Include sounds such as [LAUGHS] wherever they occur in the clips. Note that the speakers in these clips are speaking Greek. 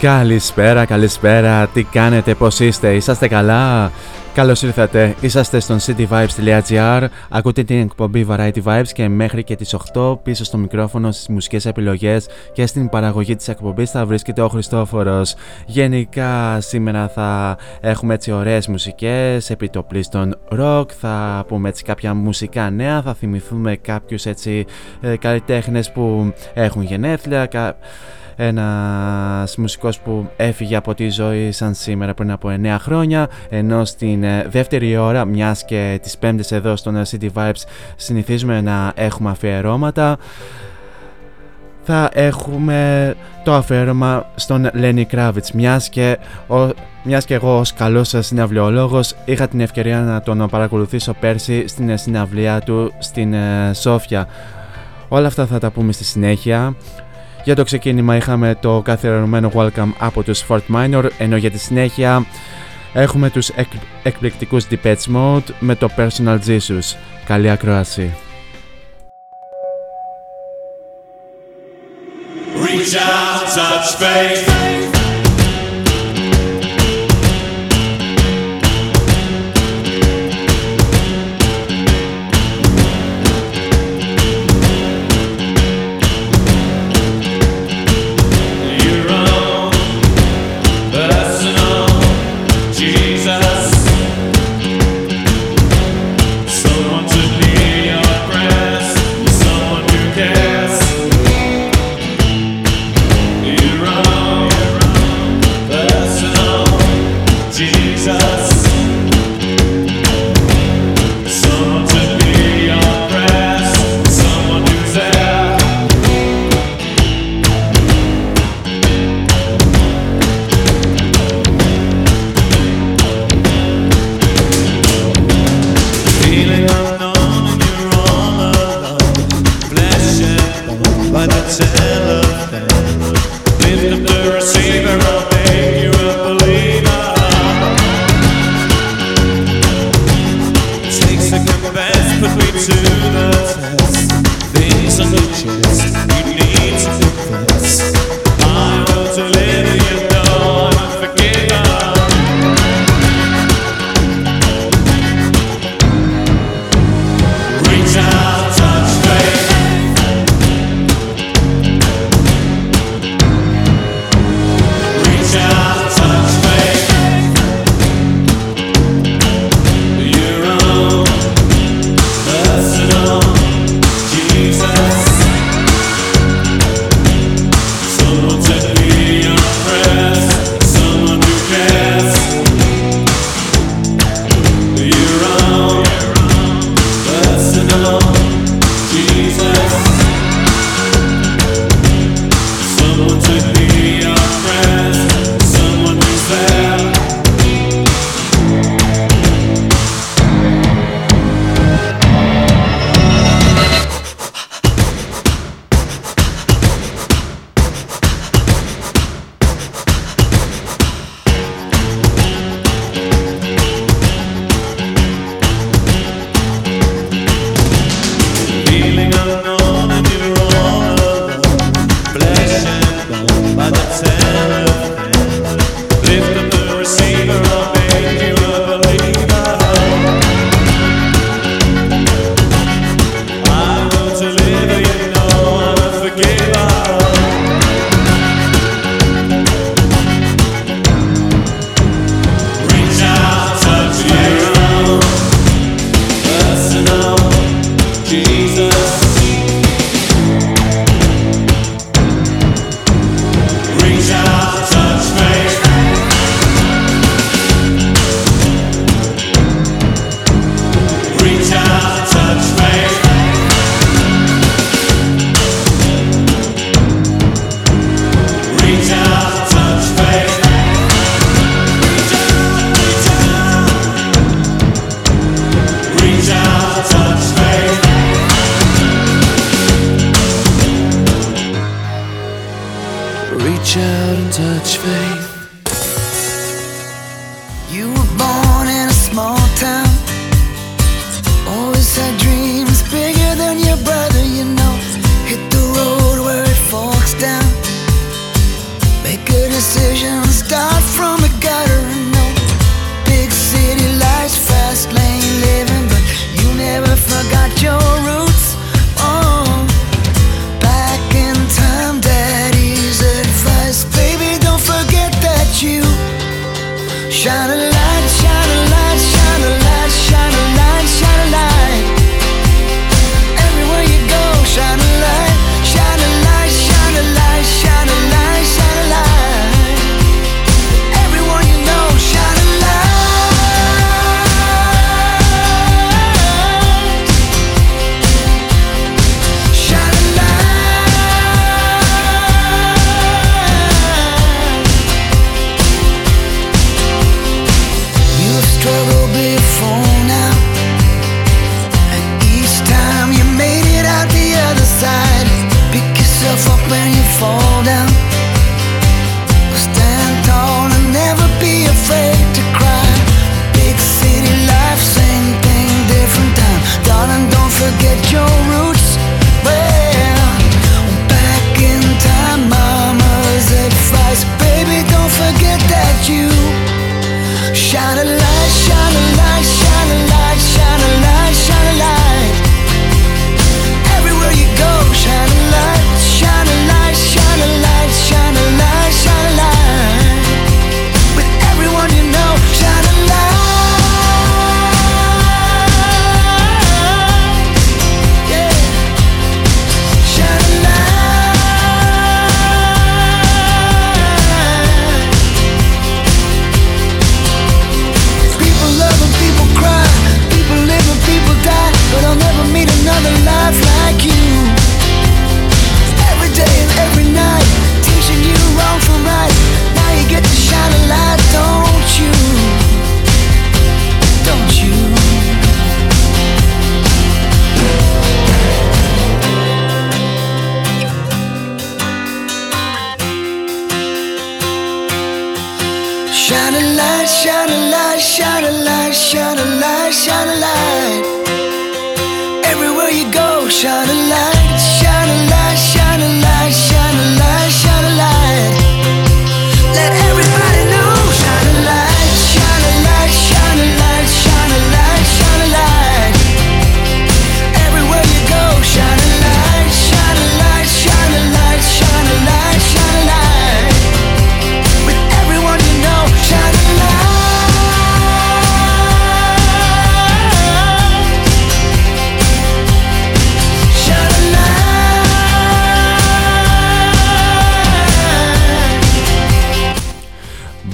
Καλησπέρα, καλησπέρα. Τι κάνετε, πώς είστε, είσαστε καλά; Καλώς ήρθατε, είσαστε στον cityvibes.gr Ακούτε την εκπομπή Variety Vibes και μέχρι και τις 8 πίσω στο μικρόφωνο στις μουσικές επιλογές και στην παραγωγή της εκπομπής θα βρίσκεται ο Χριστόφορος Γενικά σήμερα θα έχουμε έτσι ωραίες μουσικές επιτοπλίστων rock Θα πούμε έτσι κάποια μουσικά νέα, θα θυμηθούμε κάποιους έτσι ε, καλλιτέχνες που έχουν γενέθλια κα- ένας μουσικός που έφυγε από τη ζωή σαν σήμερα πριν από 9 χρόνια ενώ στην ε, δεύτερη ώρα μιας και τις πέμπτες εδώ στον ε, City Vibes συνηθίζουμε να έχουμε αφιερώματα θα έχουμε το αφιέρωμα στον Lenny Kravitz μιας και, ο, μιας και εγώ ως καλός συναυλιολόγος είχα την ευκαιρία να τον παρακολουθήσω πέρσι στην ε, συναυλία του στην ε, Σόφια όλα αυτά θα τα πούμε στη συνέχεια για το ξεκίνημα είχαμε το καθιερωμένο welcome από τους Fort Minor ενώ για τη συνέχεια έχουμε τους εκ, εκπληκτικούς Depeche Mode με το Personal Jesus. Καλή ακρόαση. Reach out, touch faith.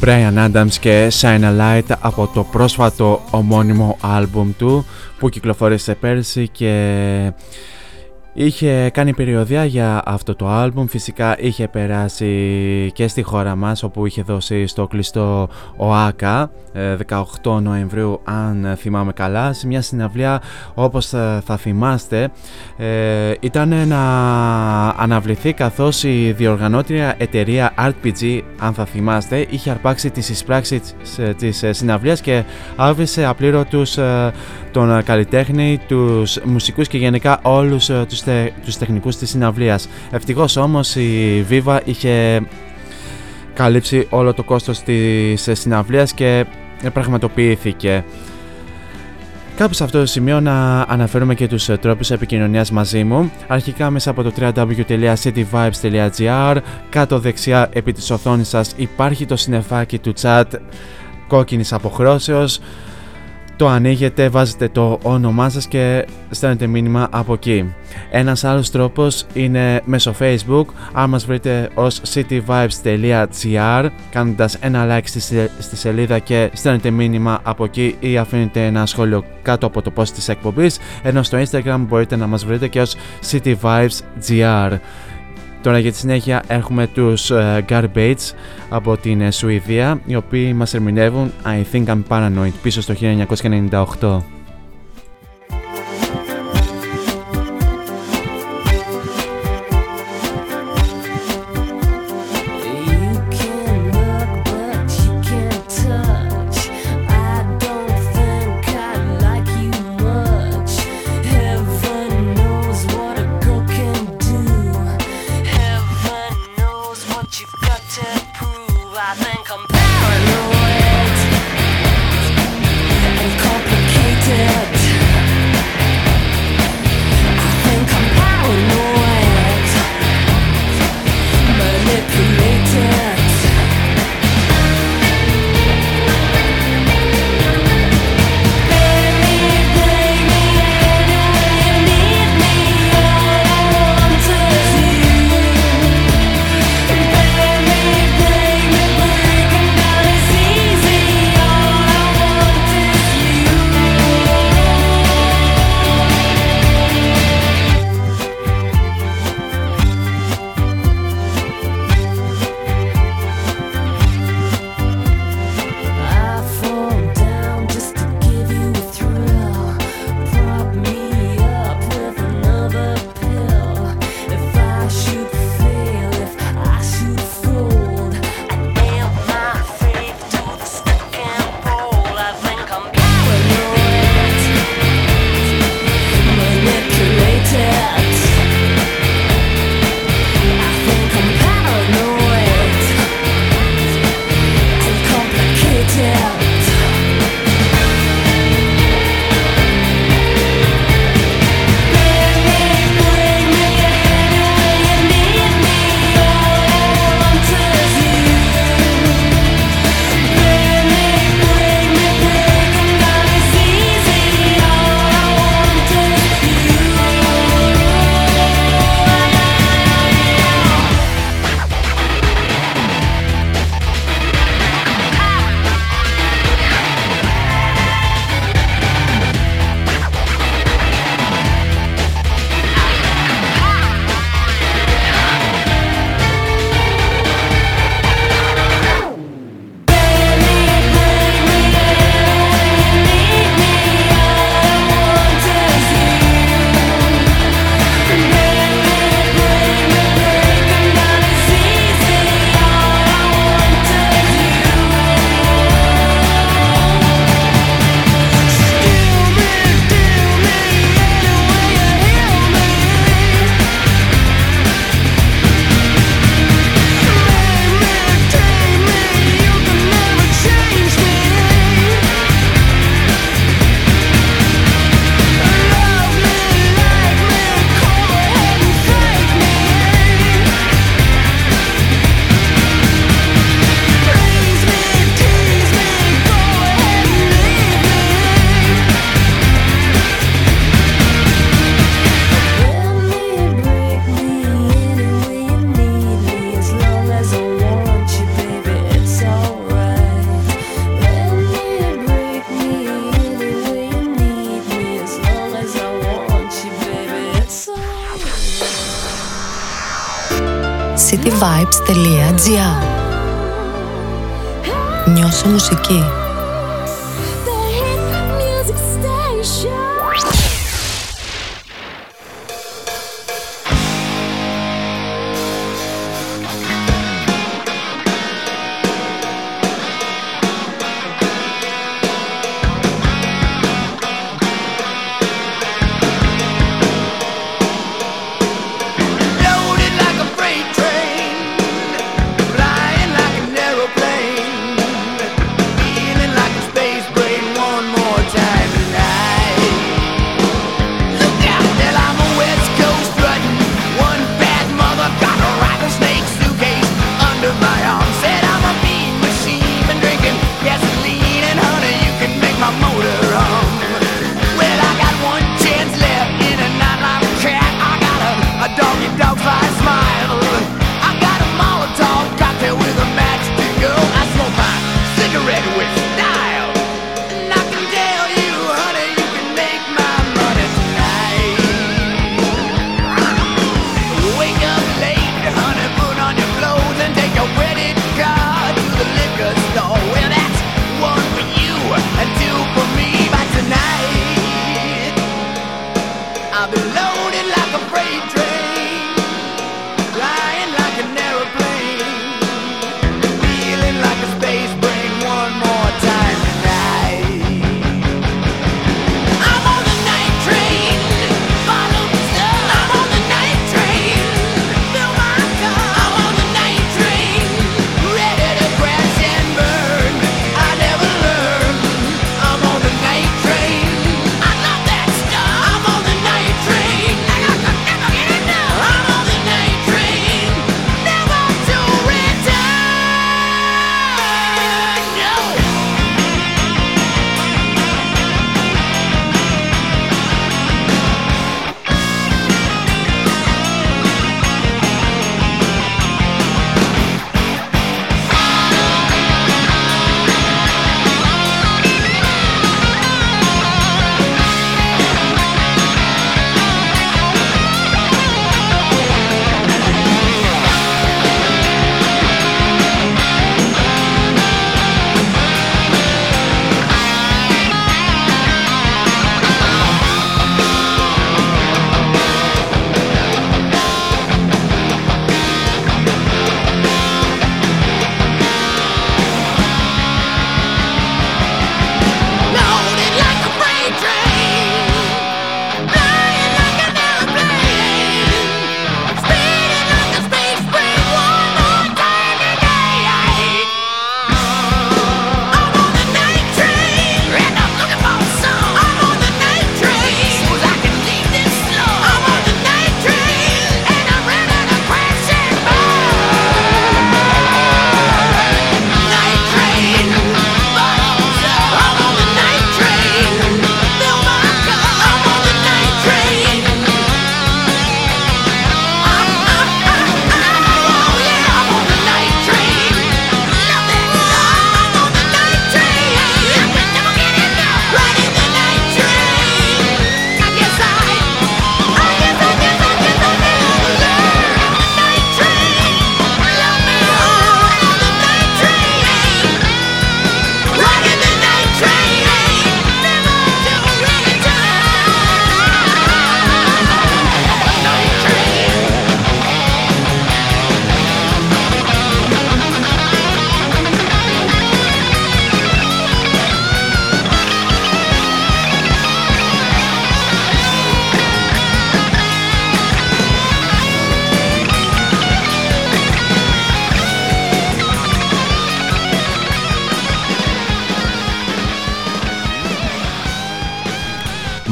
Brian Adams και Shine a Light από το πρόσφατο ομώνυμο άλμπουμ του που κυκλοφόρησε πέρσι και είχε κάνει περιοδία για αυτό το άλμπουμ. Φυσικά είχε περάσει και στη χώρα μας όπου είχε δώσει στο κλειστό ΟΑΚΑ ε, 18 Νοεμβρίου αν θυμάμαι καλά. Σε μια συναυλία όπως θα θα θυμάστε ε, ήταν να αναβληθεί καθώς η διοργανώτρια εταιρεία RPG αν θα θυμάστε είχε αρπάξει τις εισπράξεις της ε, συναυλίας και άφησε απλήρωτους ε, τον ε, καλλιτέχνη, τους μουσικούς και γενικά όλους ε, τους, τε, τους τεχνικούς της συναυλίας. Ευτυχώς όμως η Viva είχε καλύψει όλο το κόστος της ε, συναυλίας και ε, πραγματοποιήθηκε. Κάπου σε αυτό το σημείο να αναφέρουμε και τους ε, τρόπους επικοινωνίας μαζί μου. Αρχικά μέσα από το www.cityvibes.gr Κάτω δεξιά επί της οθόνης σας υπάρχει το συννεφάκι του chat κόκκινης αποχρώσεως. Το ανοίγετε, βάζετε το όνομά σας και στέλνετε μήνυμα από εκεί. Ένας άλλος τρόπος είναι μέσω facebook, αν μας βρείτε ως cityvibes.gr κάνοντας ένα like στη, σε- στη σελίδα και στέλνετε μήνυμα από εκεί ή αφήνετε ένα σχόλιο κάτω από το post της εκπομπής, ενώ στο instagram μπορείτε να μας βρείτε και ως cityvibes.gr. Τώρα για τη συνέχεια έχουμε τους ε, Garbage από την ε, Σουηδία οι οποίοι μας ερμηνεύουν I Think I'm Paranoid πίσω στο 1998.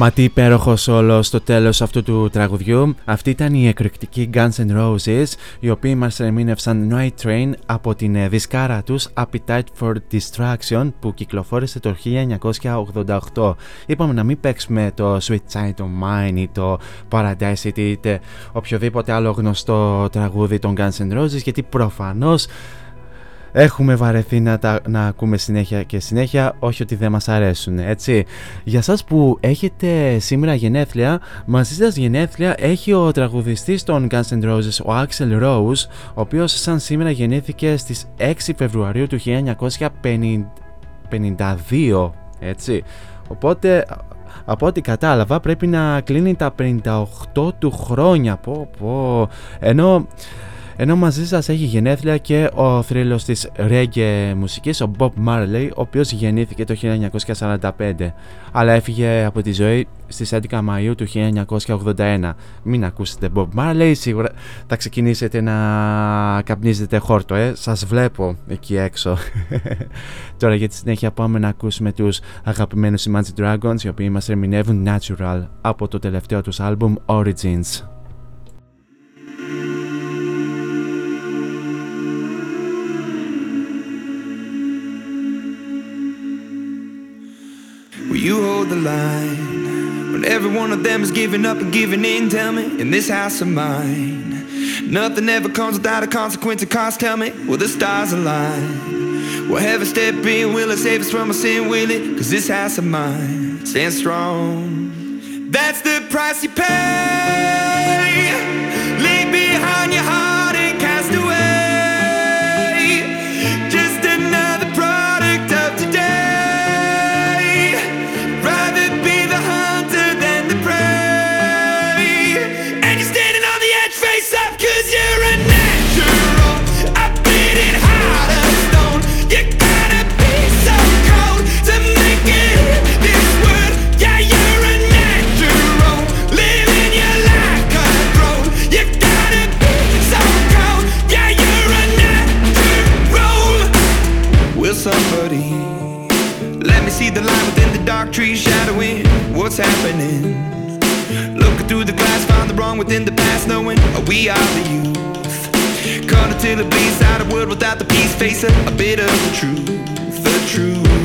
Μα τι υπέροχος όλος στο τέλος αυτού του τραγουδιού. Αυτή ήταν η εκρηκτική Guns N' Roses, οι οποίοι μας ερμήνευσαν Night Train από την ε, δισκάρα τους Appetite for Distraction που κυκλοφόρησε το 1988. Είπαμε να μην παίξουμε το Sweet Side of Mine ή το Paradise City είτε οποιοδήποτε άλλο γνωστό τραγούδι των Guns N' Roses γιατί προφανώς έχουμε βαρεθεί να, τα, να ακούμε συνέχεια και συνέχεια, όχι ότι δεν μας αρέσουν, έτσι. Για σας που έχετε σήμερα γενέθλια, μαζί σας γενέθλια έχει ο τραγουδιστής των Guns N' Roses, ο Axel Rose, ο οποίος σαν σήμερα γεννήθηκε στις 6 Φεβρουαρίου του 1952, έτσι. Οπότε από ό,τι κατάλαβα πρέπει να κλείνει τα 58 του χρόνια. Πω, πω. Ενώ ενώ μαζί σας έχει γενέθλια και ο θρύλος της reggae μουσικής, ο Bob Marley, ο οποίος γεννήθηκε το 1945, αλλά έφυγε από τη ζωή στις 11 Μαΐου του 1981. Μην ακούσετε Bob Marley, σίγουρα θα ξεκινήσετε να καπνίζετε χόρτο, ε. Σας βλέπω εκεί έξω. [LAUGHS] Τώρα για τη συνέχεια πάμε να ακούσουμε τους αγαπημένους Imagine Dragons, οι οποίοι μας ερμηνεύουν Natural από το τελευταίο τους άλμπουμ Origins. You hold the line when every one of them is giving up and giving in? Tell me, in this house of mine, nothing ever comes without a consequence of cost. Tell me, will the stars align? Will heaven step in? Will it save us from our sin? Will it? Cause this house of mine stands strong. That's the price you pay. Leave behind your heart and cast away. Within the past, knowing we are the youth. Caught until it bleeds out a world without the peace, face a, a bit of the truth, the truth.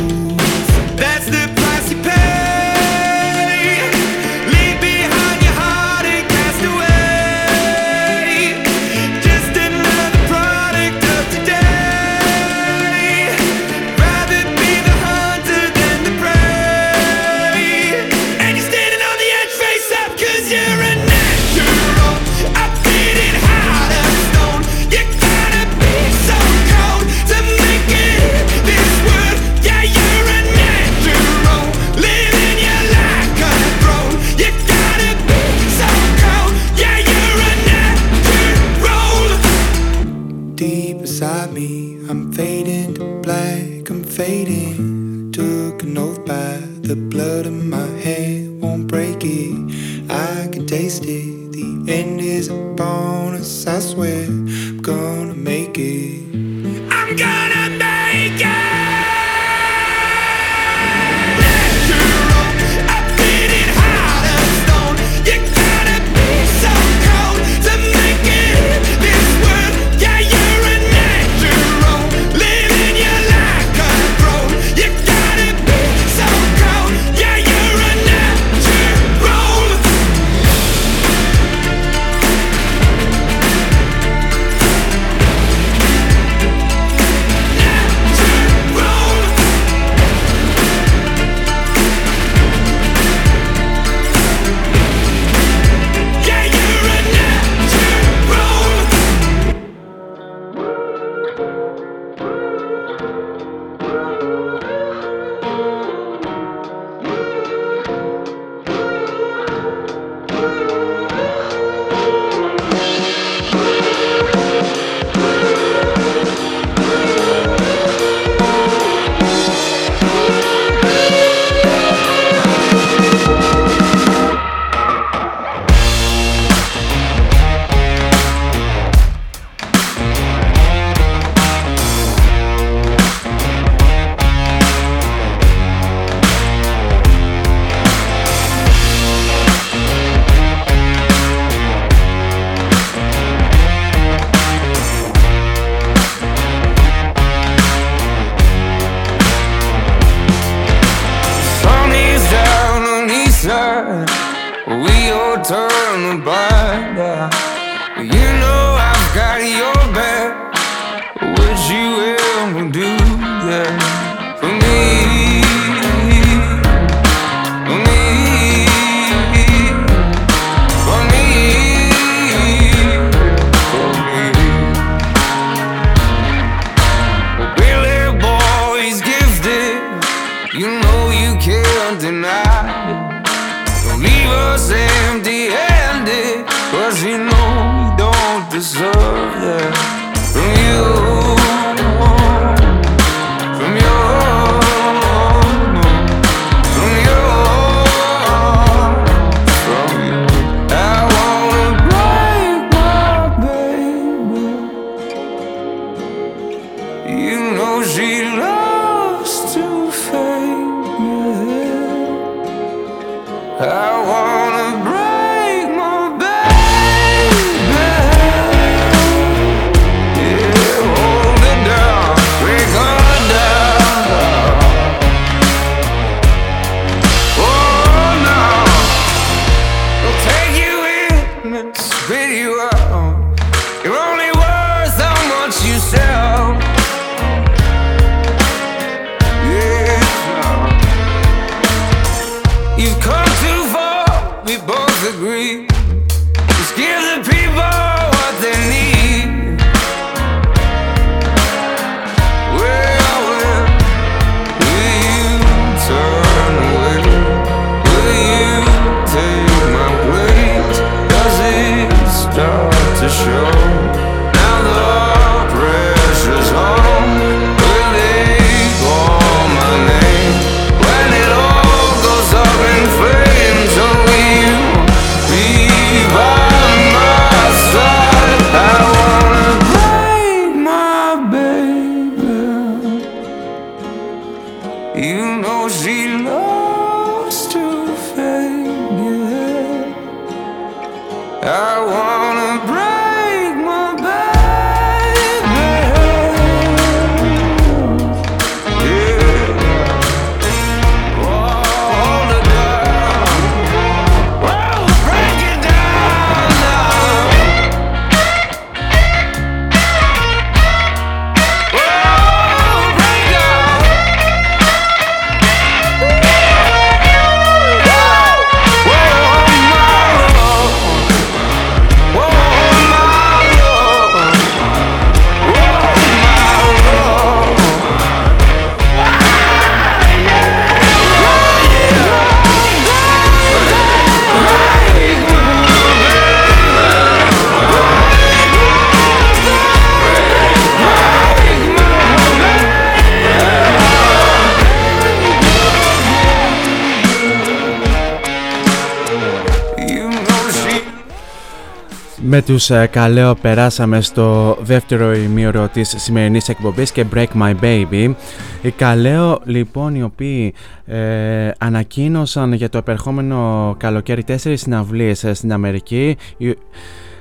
Με τους ε, Καλέο περάσαμε στο δεύτερο ημίωρο της σημερινής εκπομπής και Break My Baby. Οι Καλέο λοιπόν οι οποίοι ε, ανακοίνωσαν για το επερχόμενο καλοκαίρι τέσσερις συναυλίες ε, στην Αμερική οι-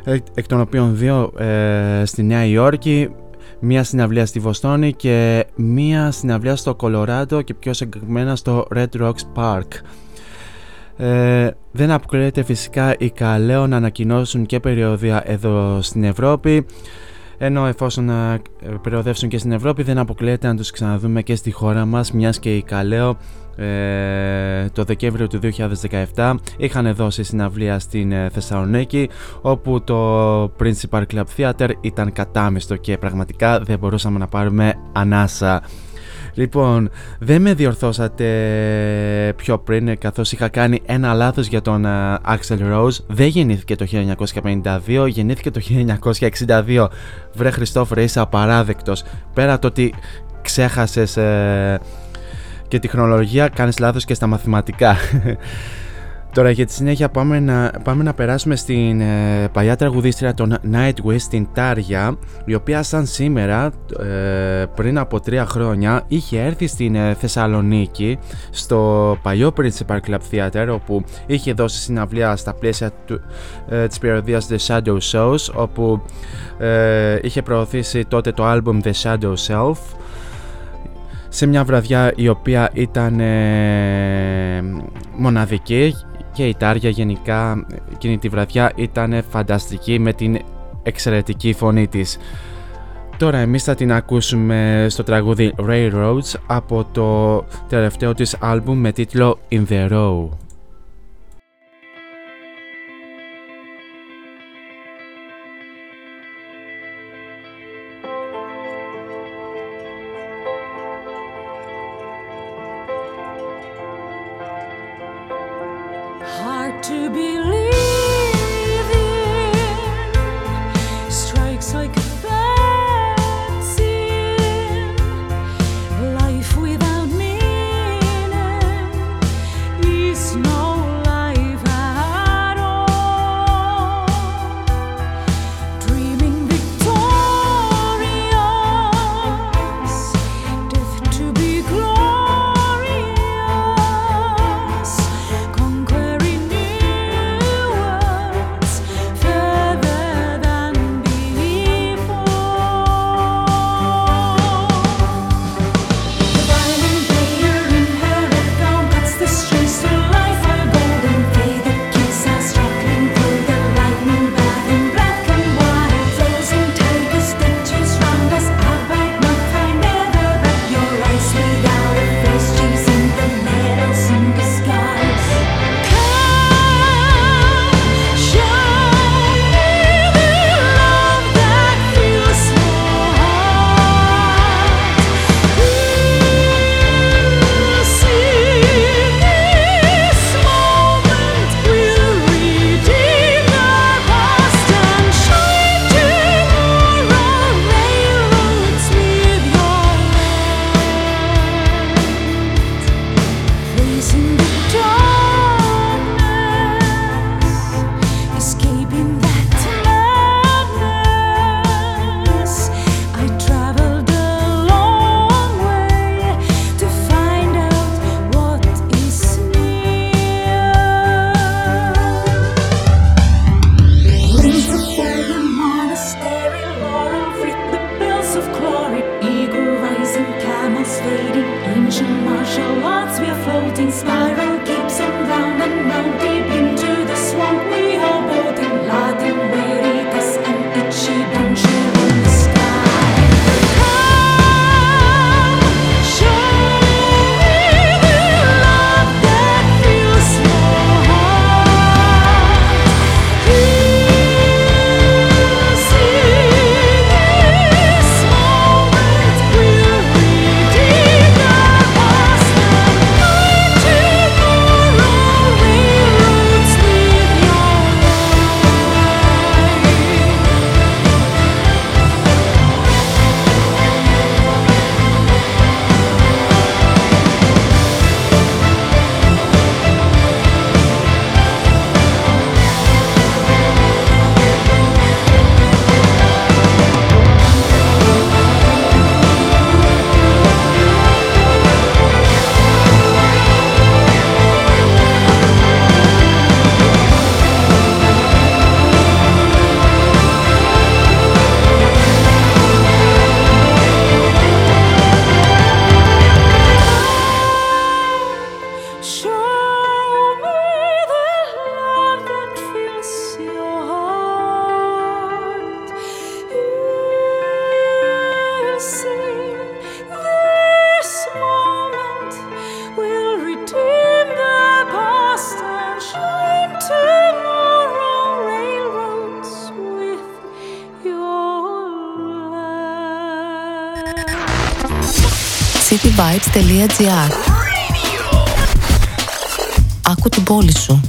ε, εκ των οποίων δύο ε, στη Νέα Υόρκη μία συναυλία στη Βοστόνη και μία συναυλία στο Κολοράντο και πιο συγκεκριμένα στο Red Rocks Park. Ε, δεν αποκλείεται φυσικά οι Καλέο να ανακοινώσουν και περιοδία εδώ στην Ευρώπη ενώ εφόσον ε, περιοδεύσουν και στην Ευρώπη δεν αποκλείεται να τους ξαναδούμε και στη χώρα μας μιας και οι Καλέο ε, το Δεκέμβριο του 2017 είχαν δώσει συναυλία στην ε, Θεσσαλονίκη όπου το Principal Club Theater ήταν κατάμεστο και πραγματικά δεν μπορούσαμε να πάρουμε ανάσα Λοιπόν, δεν με διορθώσατε πιο πριν ε, καθώς είχα κάνει ένα λάθος για τον ε, Axel Rose. Δεν γεννήθηκε το 1952, γεννήθηκε το 1962. Βρε Χριστόφρε, είσαι απαράδεκτος. Πέρα το ότι ξέχασες ε, και τη χρονολογία, κάνεις λάθος και στα μαθηματικά. [LAUGHS] Τώρα για τη συνέχεια πάμε να, πάμε να περάσουμε στην ε, παλιά τραγουδίστρια των Nightwish, την Τάρια, η οποία σαν σήμερα, ε, πριν από τρία χρόνια, είχε έρθει στην ε, Θεσσαλονίκη, στο παλιό Principal Club Theater, όπου είχε δώσει συναυλία στα πλαίσια του, ε, της περιοδίας The Shadow Shows, όπου ε, είχε προωθήσει τότε το album The Shadow Self, σε μια βραδιά η οποία ήταν ε, μοναδική και η Τάρια γενικά εκείνη τη βραδιά ήταν φανταστική με την εξαιρετική φωνή της. Τώρα εμείς θα την ακούσουμε στο τραγούδι Railroads από το τελευταίο της άλμπουμ με τίτλο In The Row. Άκου την πόλη σου.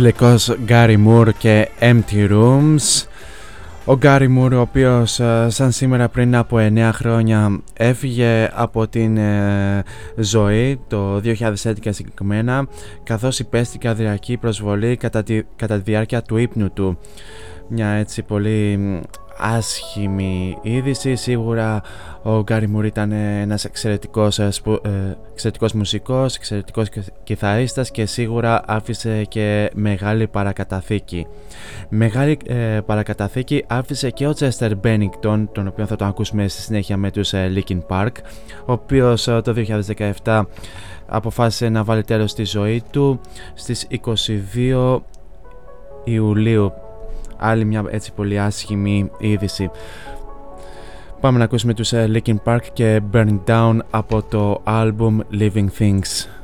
Θρηλυκός Gary Moore και Empty Rooms. Ο Γκάρι Μουρ, ο οποίος ε, σαν σήμερα πριν από 9 χρόνια έφυγε από την ε, ζωή το 2011 συγκεκριμένα καθώς υπέστη καρδιακή προσβολή κατά τη, κατά τη διάρκεια του ύπνου του. Μια έτσι πολύ άσχημη είδηση. Σίγουρα ο Γκάρι Μουρ ήταν ένας εξαιρετικός, ε, ε, εξαιρετικός μουσικός, εξαιρετικός κιθαρίστας και σίγουρα άφησε και μεγάλη παρακαταθήκη. Μεγάλη ε, παρακαταθήκη άφησε και ο Chester Bennington, τον οποίο θα το ακούσουμε στη συνέχεια με τους ε, Linkin Park, ο οποίος το 2017 αποφάσισε να βάλει τέλος στη ζωή του στις 22 Ιουλίου άλλη μια έτσι πολύ άσχημη είδηση. Πάμε να ακούσουμε τους uh, Linkin Park και Burning Down από το album Living Things.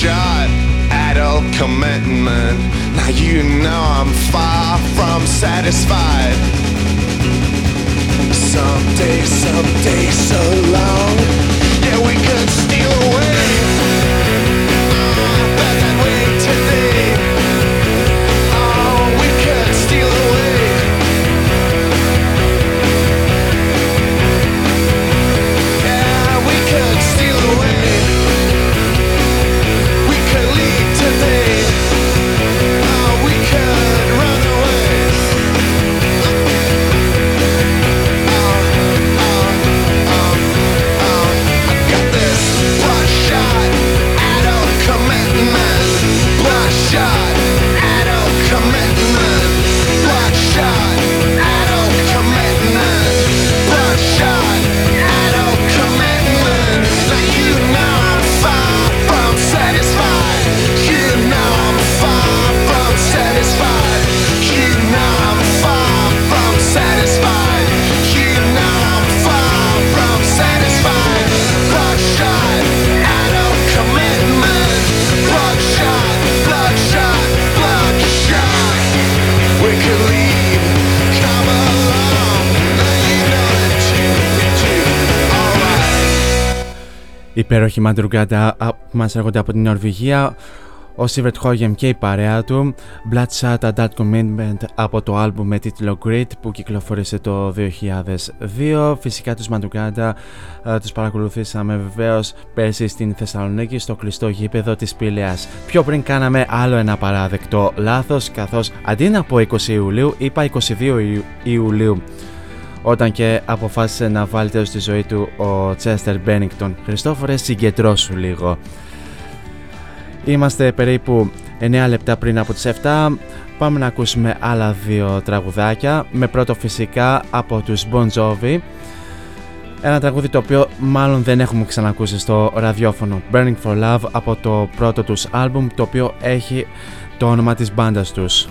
Bloodshot adult commitment. Now you know I'm far from satisfied. Someday, someday, so long. Yeah, we could steal away. Υπέροχη μαντρουγκάντα α, που μας έρχονται από την Νορβηγία. Ο Σίβερτ Χόγεμ και η παρέα του. Bloodshot Adult Commitment από το άλμπουμ με τίτλο Grit που κυκλοφόρησε το 2002 φυσικά τους Μαντρουγκάντα α, τους παρακολουθήσαμε βεβαίως πέρσι στην Θεσσαλονίκη στο κλειστό γήπεδο της Πήλαιας. Πιο πριν κάναμε άλλο ένα παράδεκτο λάθος καθώς αντί να πω 20 Ιουλίου είπα 22 Ιου- Ιουλίου όταν και αποφάσισε να βάλει τέλος στη ζωή του ο Τσέστερ Μπένιγκτον. Χριστόφορε, συγκεντρώσου λίγο. Είμαστε περίπου 9 λεπτά πριν από τις 7. Πάμε να ακούσουμε άλλα δύο τραγουδάκια. Με πρώτο φυσικά από τους Bon Jovi Ένα τραγούδι το οποίο μάλλον δεν έχουμε ξανακούσει στο ραδιόφωνο Burning for Love από το πρώτο τους άλμπουμ το οποίο έχει το όνομα της μπάντας τους.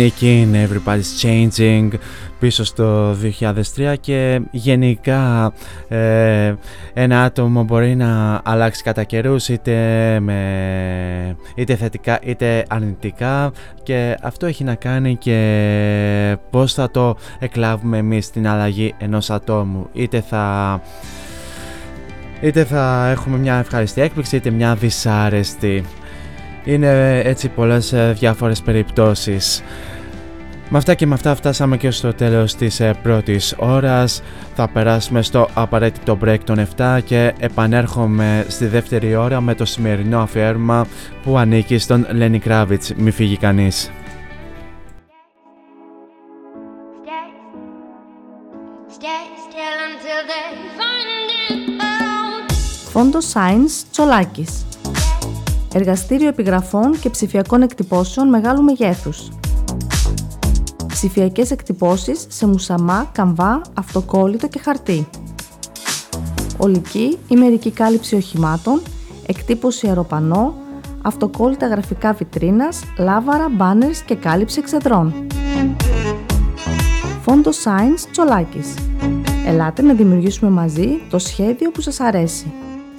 Αυτή είναι η Keen, Everybody's Changing πίσω στο 2003 και γενικά ε, ένα άτομο μπορεί να αλλάξει κατά καιρούς είτε, με, είτε θετικά είτε αρνητικά και αυτό έχει να κάνει και πώς θα το εκλάβουμε εμείς την αλλαγή ενός ατόμου. Είτε θα είτε θα έχουμε μια ευχαριστή έκπληξη είτε μια δυσάρεστη είναι έτσι πολλές ε, διάφορες περιπτώσεις με αυτά και με αυτά φτάσαμε και στο τέλος της ε, πρώτης ώρας. Θα περάσουμε στο απαραίτητο break των 7 και επανέρχομαι στη δεύτερη ώρα με το σημερινό αφιέρωμα που ανήκει στον Λένι Κράβιτς. Μη φύγει κανείς. Φόντο Science Τσολάκης Εργαστήριο επιγραφών και ψηφιακών εκτυπώσεων μεγάλου μεγέθους ψηφιακές εκτυπώσεις σε μουσαμά, καμβά, αυτοκόλλητο και χαρτί. Ολική ή μερική κάλυψη οχημάτων, εκτύπωση αεροπανό, αυτοκόλλητα γραφικά βιτρίνας, λάβαρα, μπάνερς και κάλυψη εξεδρών. Φόντο Science Τσολάκης. Ελάτε να δημιουργήσουμε μαζί το σχέδιο που σας αρέσει.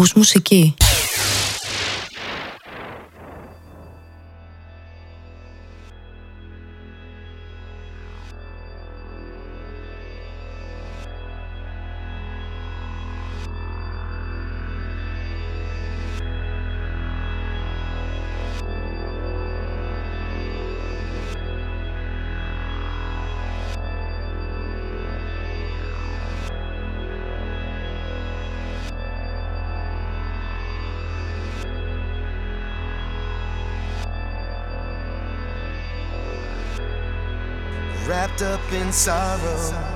Ακούς μουσική. Sorrow.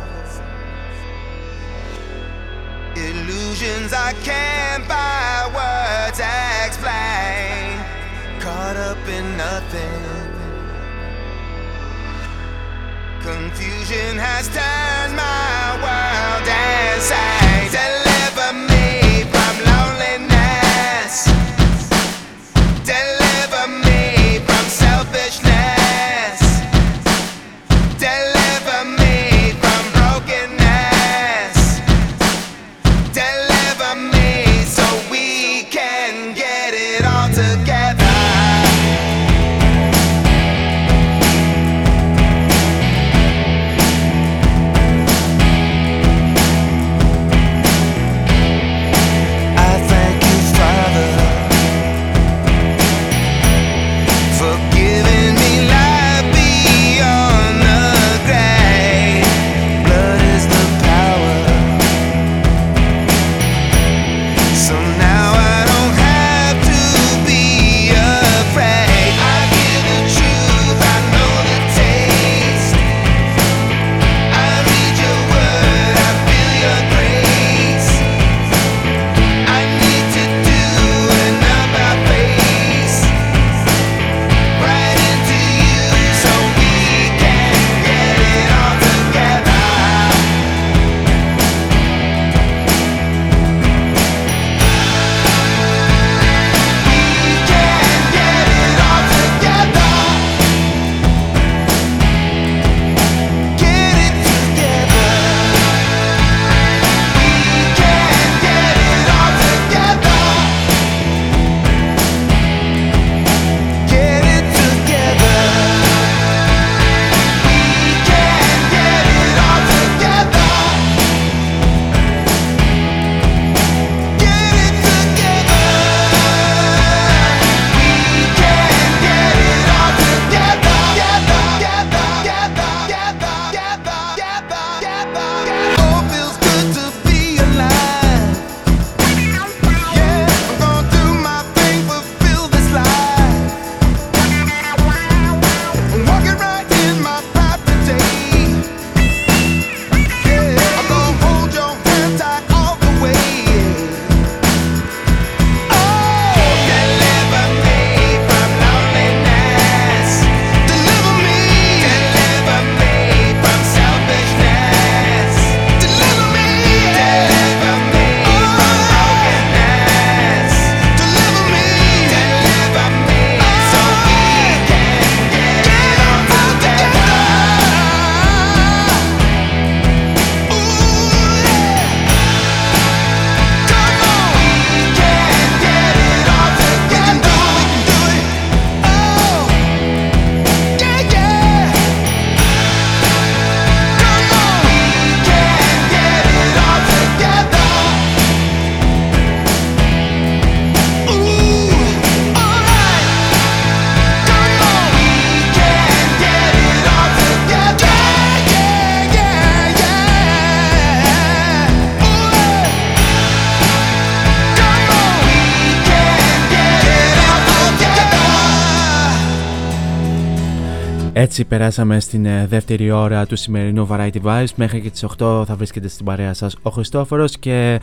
Έτσι περάσαμε στην ε, δεύτερη ώρα του σημερινού Variety Vibes. Μέχρι και τις 8 θα βρίσκεται στην παρέα σας ο Χριστόφορος και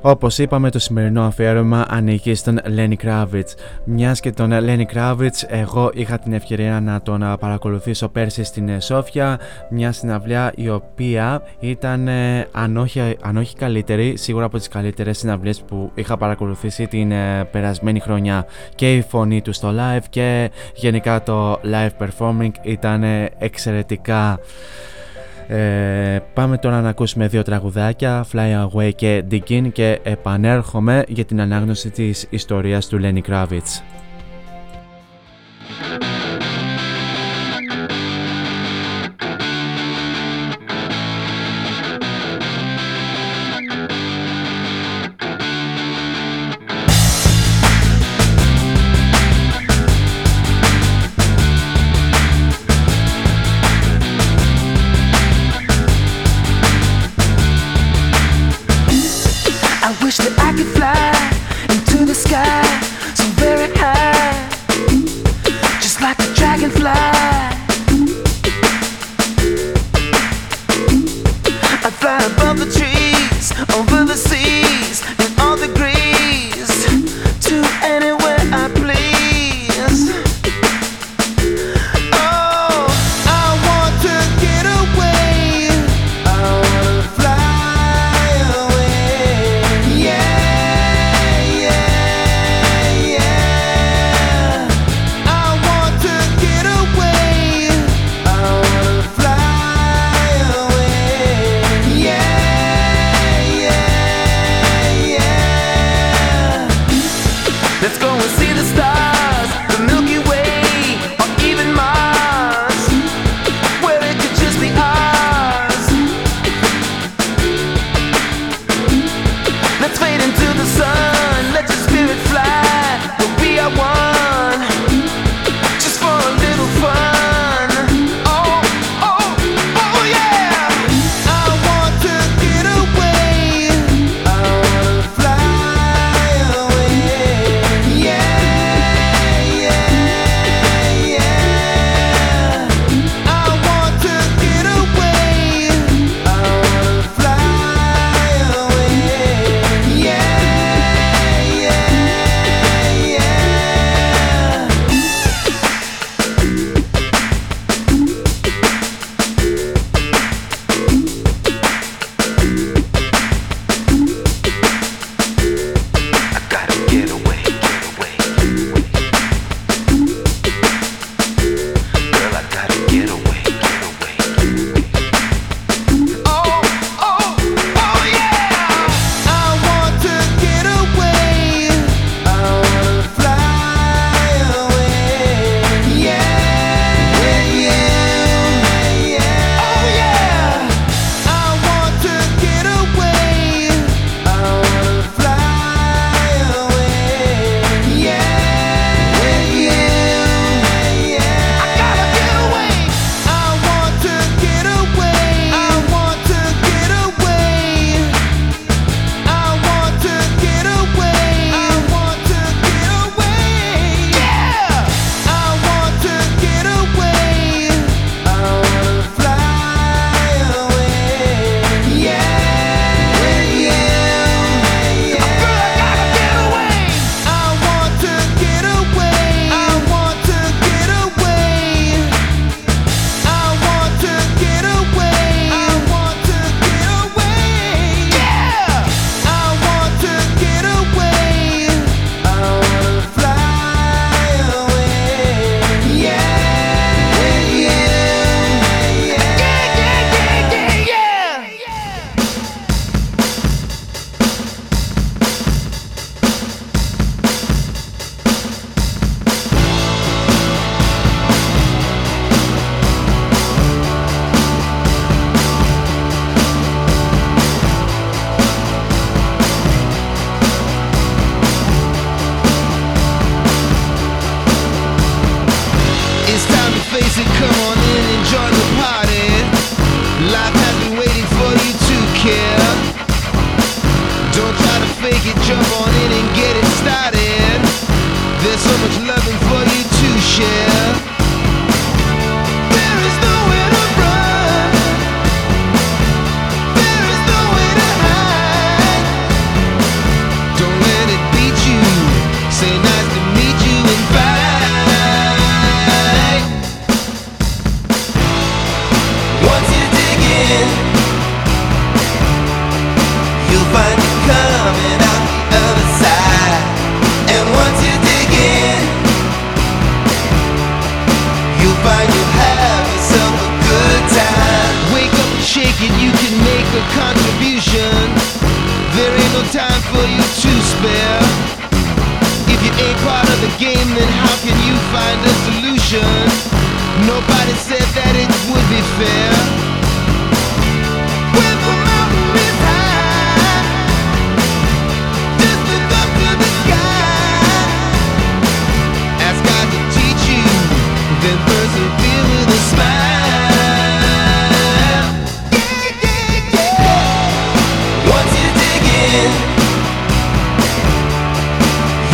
όπως είπαμε το σημερινό αφιέρωμα ανήκει στον Lenny Kravitz. Μιας και τον Lenny Kravitz εγώ είχα την ευκαιρία να τον παρακολουθήσω πέρσι στην Σόφια μια συναυλία η οποία ήταν ε, αν όχι, αν όχι καλύτερη σίγουρα από τις καλύτερες συναυλίες που είχα παρακολουθήσει την ε, περασμένη χρονιά και η φωνή του στο live και γενικά το live performing ήταν εξαιρετικά ε, πάμε τώρα να ακούσουμε δύο τραγουδάκια, Fly Away και Dig και επανέρχομαι για την ανάγνωση της ιστορίας του Lenny Kravitz.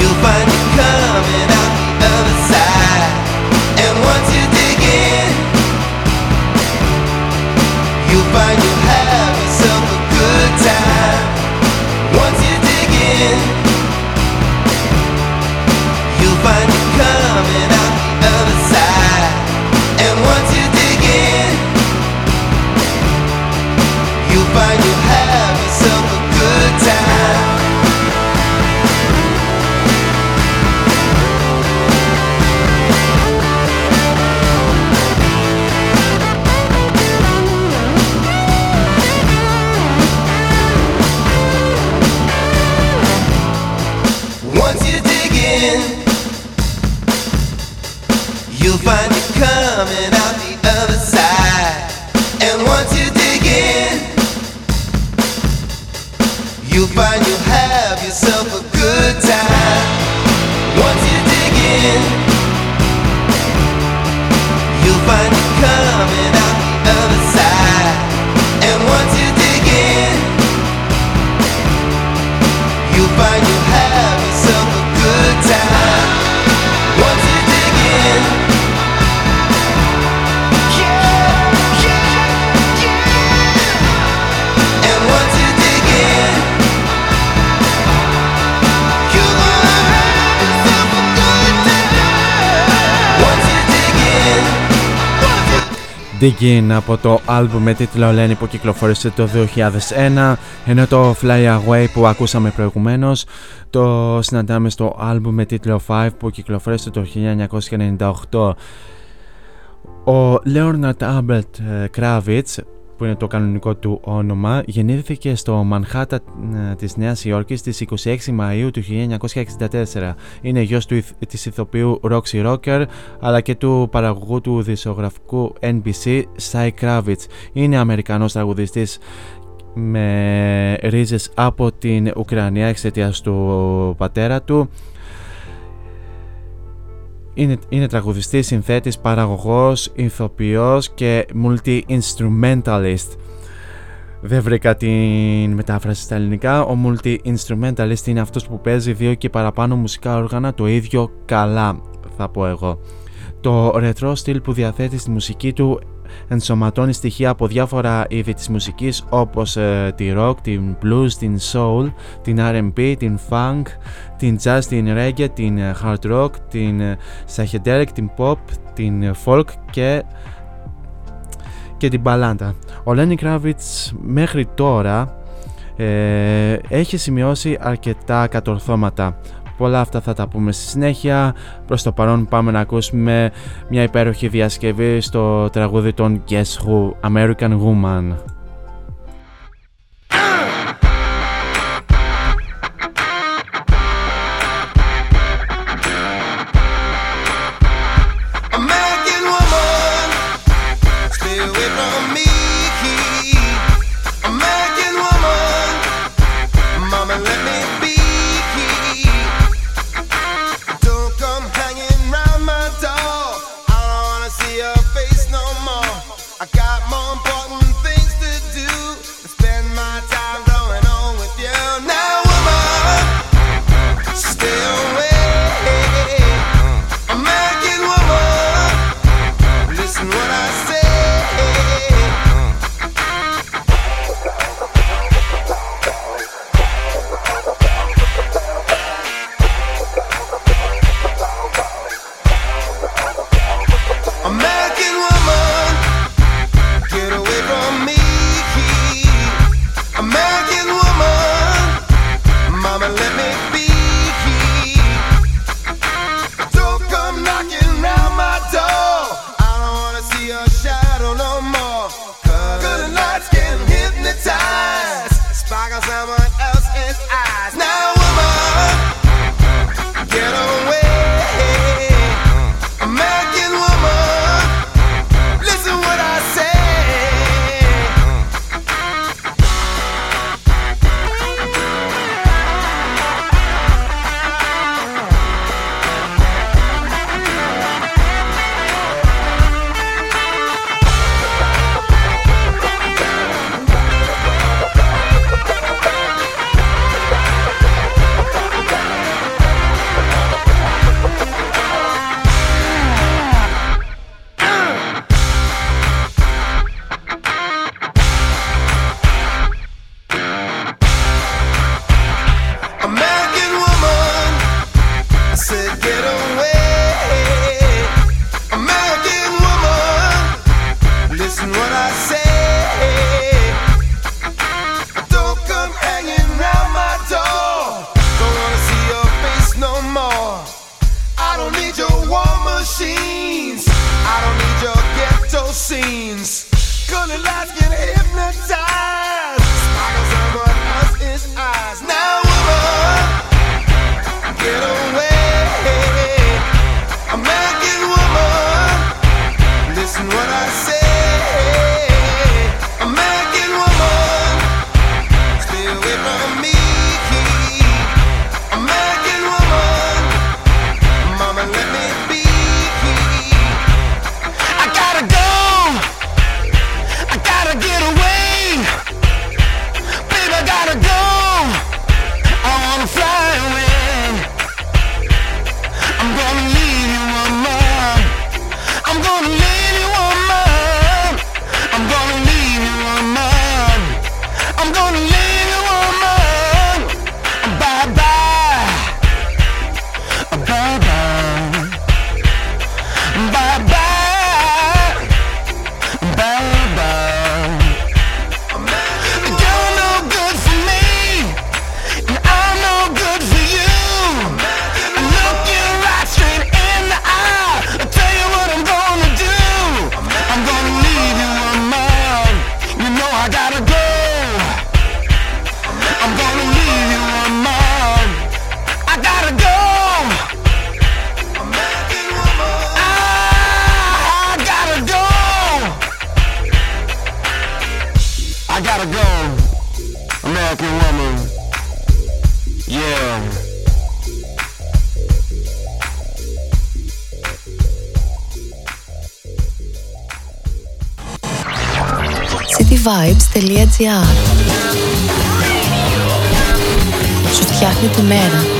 You'll find Dig In από το άλμπουμ με τίτλο Lenny που κυκλοφόρησε το 2001 ενώ το Fly Away που ακούσαμε προηγουμένως. Το συναντάμε στο άλμπουμ με τίτλο 5 που κυκλοφόρησε το 1998 Ο Leonard Albert ε, Kravitz που είναι το κανονικό του όνομα, γεννήθηκε στο Μανχάτα ε, της Νέας Υόρκης στις 26 Μαΐου του 1964. Είναι γιος του, ηθ- της ηθοποιού Roxy Rocker αλλά και του παραγωγού του δισογραφικού NBC Cy Kravitz. Είναι Αμερικανός τραγουδιστής με ρίζες από την Ουκρανία εξαιτίας του πατέρα του. Είναι, είναι τραγουδιστής, συνθέτης, παραγωγός, ηθοποιός και multi-instrumentalist. Δεν βρήκα την μετάφραση στα ελληνικά. Ο multi-instrumentalist είναι αυτός που παίζει δύο και παραπάνω μουσικά όργανα το ίδιο καλά, θα πω εγώ. Το ρετρό στυλ που διαθέτει στη μουσική του ενσωματώνει στοιχεία από διάφορα είδη της μουσικής όπως ε, τη rock, την blues, την soul, την R&B, την funk, την jazz, την reggae, την ε, hard rock, την ε, psychedelic, την pop, την ε, folk και και την μπαλάντα. Ο Lenny Kravitz μέχρι τώρα ε, έχει σημειώσει αρκετά κατορθώματα. Πολλά αυτά θα τα πούμε στη συνέχεια. Προς το παρόν πάμε να ακούσουμε μια υπέροχη διασκευή στο τραγούδι των Guess Who, American Woman. cityvibes.gr Σου φτιάχνει τη μέρα.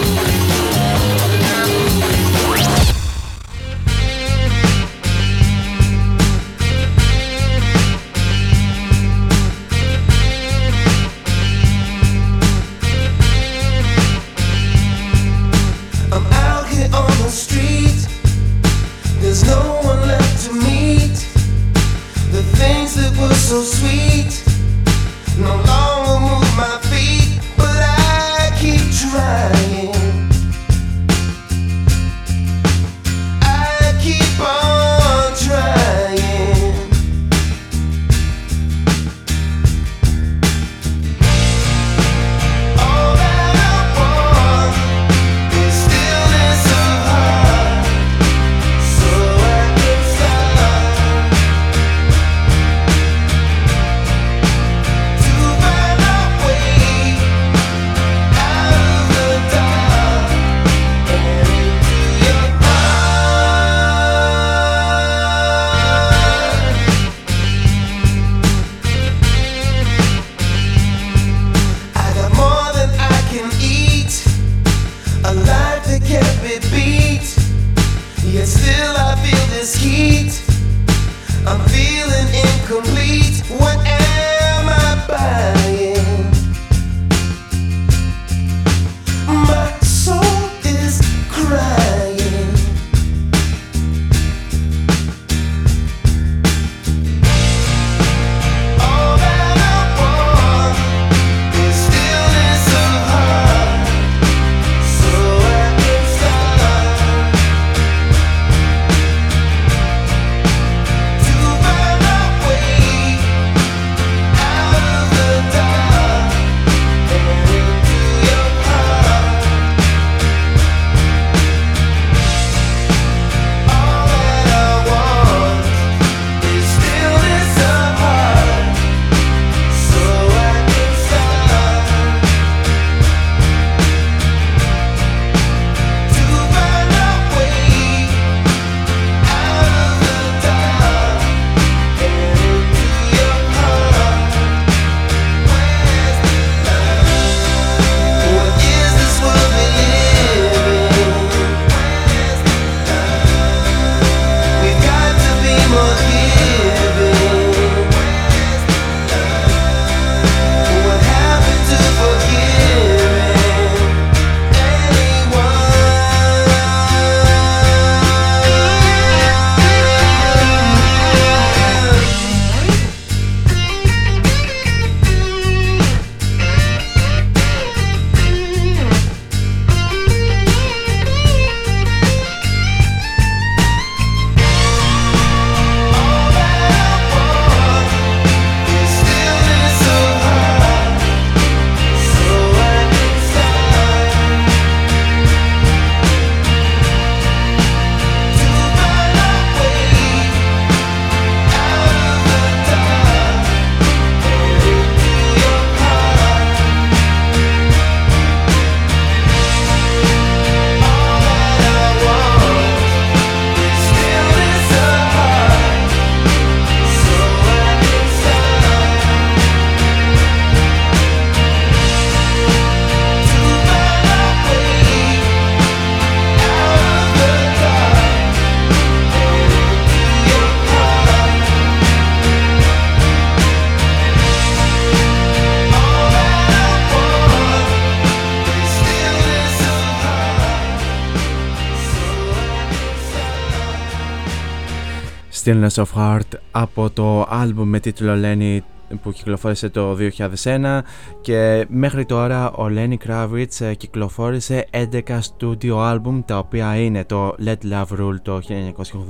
Stillness of Heart από το άλμπουμ με τίτλο Lenny που κυκλοφόρησε το 2001 και μέχρι τώρα ο Lenny Kravitz ε, κυκλοφόρησε 11 studio album τα οποία είναι το Let Love Rule το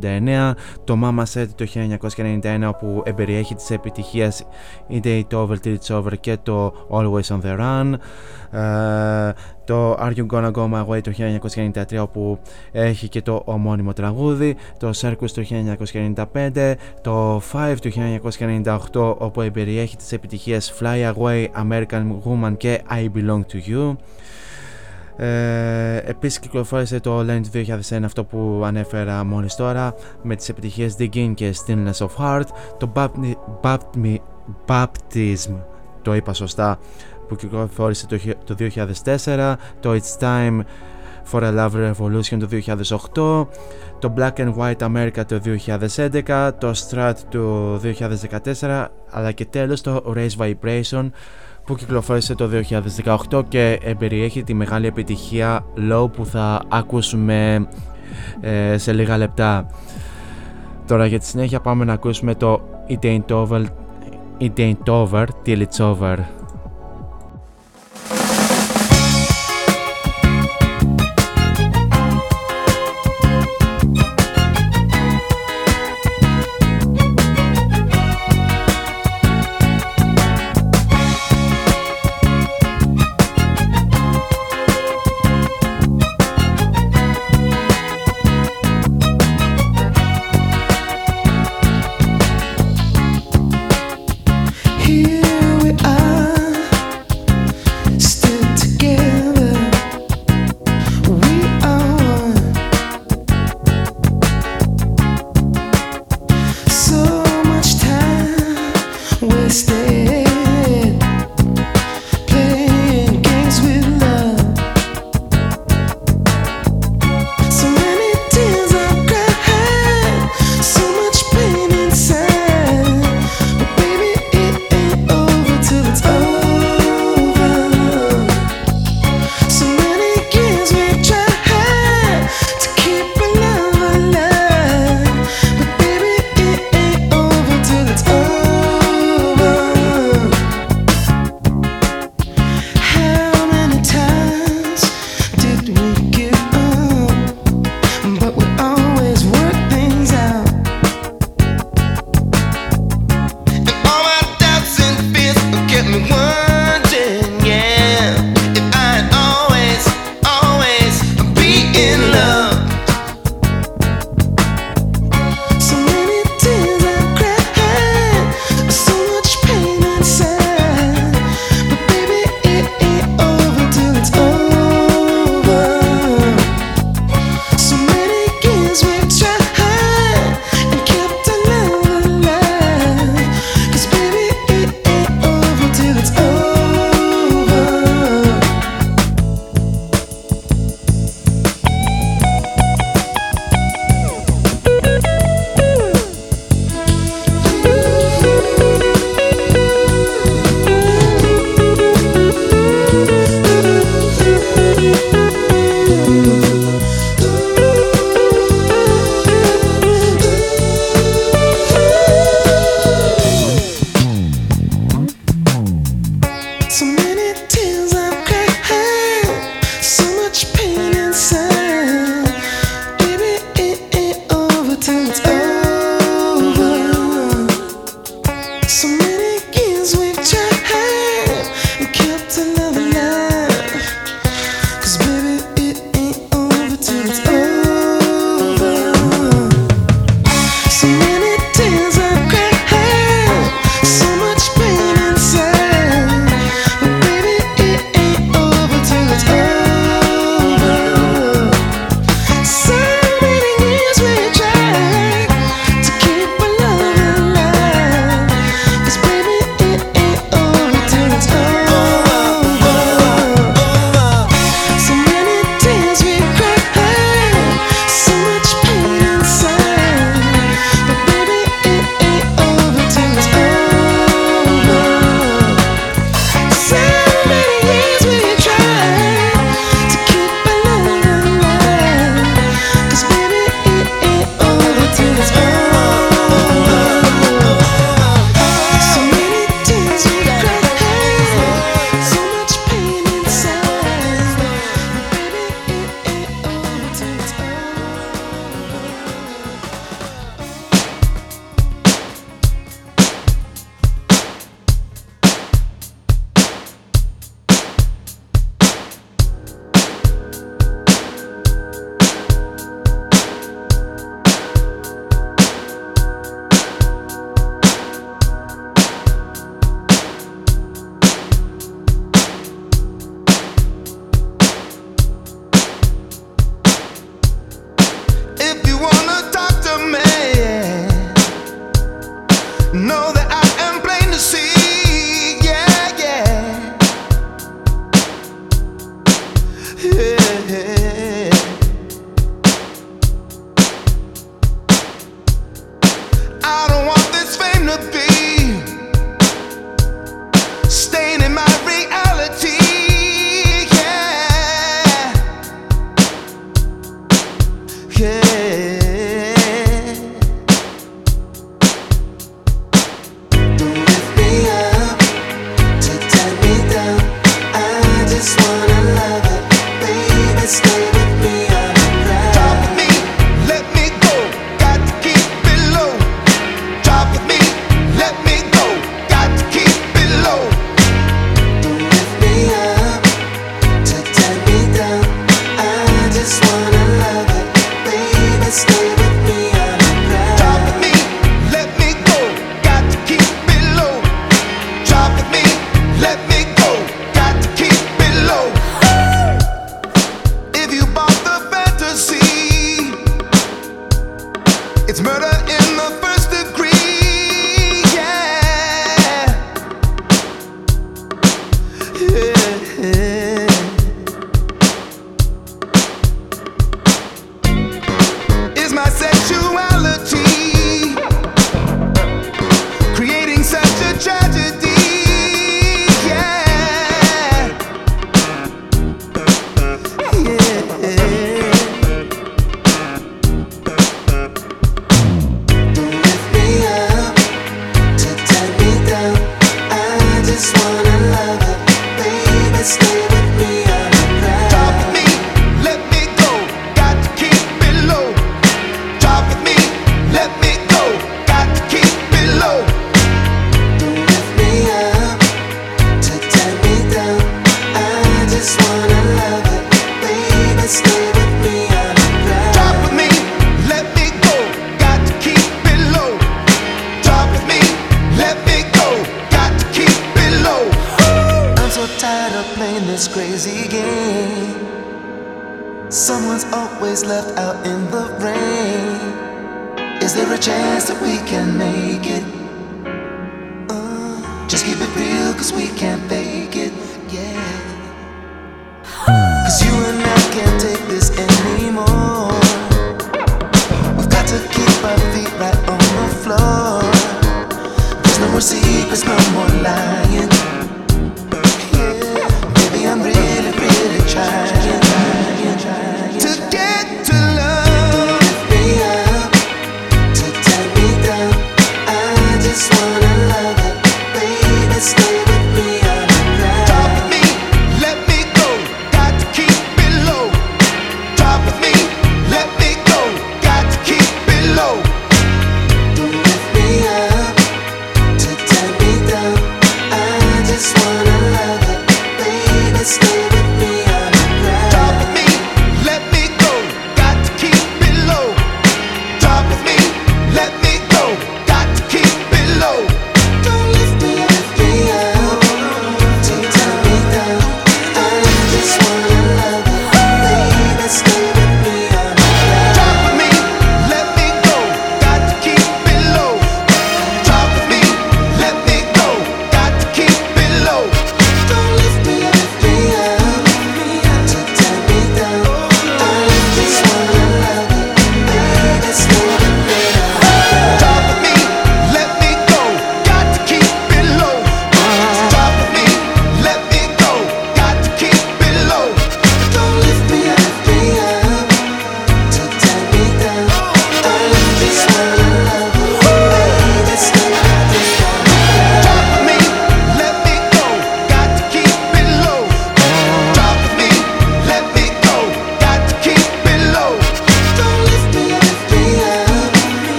1989 το Mama Said το 1991 όπου εμπεριέχει τις επιτυχίες In Day Over Till It's Over και το Always On The Run ε, το Are You Gonna Go My Way το 1993 όπου έχει και το ομώνυμο τραγούδι, το Circus το 1995, το 5 του 1998 όπου εμπεριέχει τις επιτυχίες Fly Away, American Woman και I Belong To You. Ε, επίσης κυκλοφόρησε το Land 2001 αυτό που ανέφερα μόλις τώρα με τις επιτυχίες Digging και Stillness of Heart το Baptism το είπα σωστά που κυκλοφόρησε το 2004, το It's Time for a Love Revolution το 2008, το Black and White America το 2011, το Strat το 2014, αλλά και τέλος το Race Vibration που κυκλοφόρησε το 2018 και περιέχει τη μεγάλη επιτυχία Low που θα ακούσουμε ε, σε λίγα λεπτά. Τώρα για τη συνέχεια πάμε να ακούσουμε το It Ain't Over, It Ain't Over Till It's Over.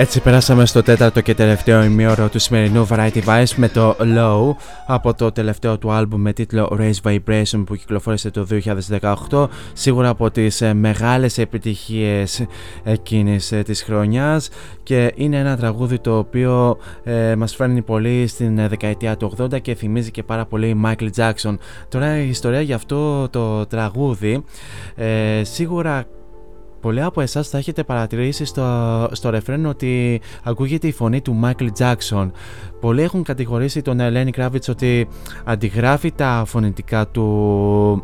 Έτσι περάσαμε στο τέταρτο και τελευταίο ημίωρο του σημερινού Variety Vice με το Low από το τελευταίο του άλμπουμ με τίτλο Raise Vibration που κυκλοφόρησε το 2018 σίγουρα από τις ε, μεγάλες επιτυχίες εκείνης ε, της χρονιάς και είναι ένα τραγούδι το οποίο ε, μας φέρνει πολύ στην ε, δεκαετία του 80 και θυμίζει και πάρα πολύ Michael Jackson. Τώρα η ιστορία για αυτό το τραγούδι ε, σίγουρα πολλοί από εσάς θα έχετε παρατηρήσει στο, στο ρεφρέν ότι ακούγεται η φωνή του Michael Jackson. Πολλοί έχουν κατηγορήσει τον Ελένη Κράβιτς ότι αντιγράφει τα φωνητικά του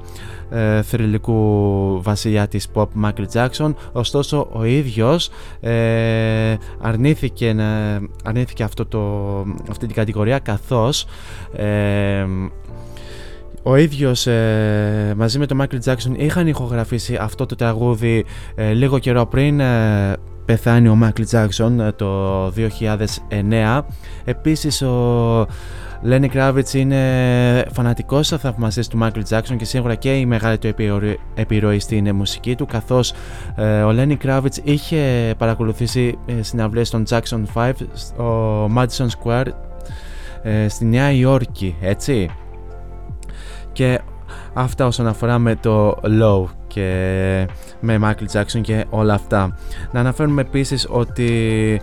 ε, θρηλυκού βασιλιά της pop Michael Jackson ωστόσο ο ίδιος ε, αρνήθηκε, αρνήθηκε αυτό το, αυτή την κατηγορία καθώς ε, ο ίδιος ε, μαζί με τον Michael Jackson είχαν ηχογραφήσει αυτό το τραγούδι ε, λίγο καιρό πριν ε, πεθάνει ο Michael Jackson το 2009 επίσης ο Lenny Kravitz είναι φανατικός θαυμαστής του Michael Jackson και σίγουρα και η μεγάλη του επιρροή στην μουσική του καθώς ο Lenny Kravitz είχε παρακολουθήσει συναυλίες των Jackson 5 στο Madison Square στη Νέα Υόρκη έτσι και αυτά όσον αφορά με το Low και με Michael Jackson και όλα αυτά. Να αναφέρουμε επίσης ότι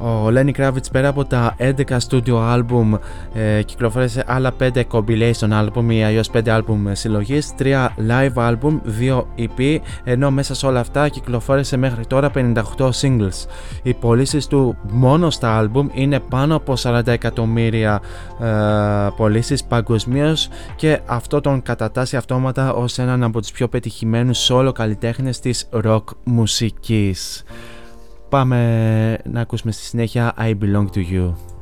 ο Lenny Kravitz πέρα από τα 11 studio album ε, κυκλοφόρησε άλλα 5 compilation album ή αλλιώς 5 album συλλογής, 3 live album, 2 EP, ενώ μέσα σε όλα αυτά κυκλοφόρησε μέχρι τώρα 58 singles. Οι πωλήσεις του μόνο στα album είναι πάνω από 40 εκατομμύρια ε, πωλήσεις παγκοσμίως και αυτό τον κατατάσσει αυτόματα ως έναν από τους πιο πετυχημένους solo καλλιτέχνες της rock μουσικής. Πάμε να ακούσουμε στη συνέχεια I Belong To You. You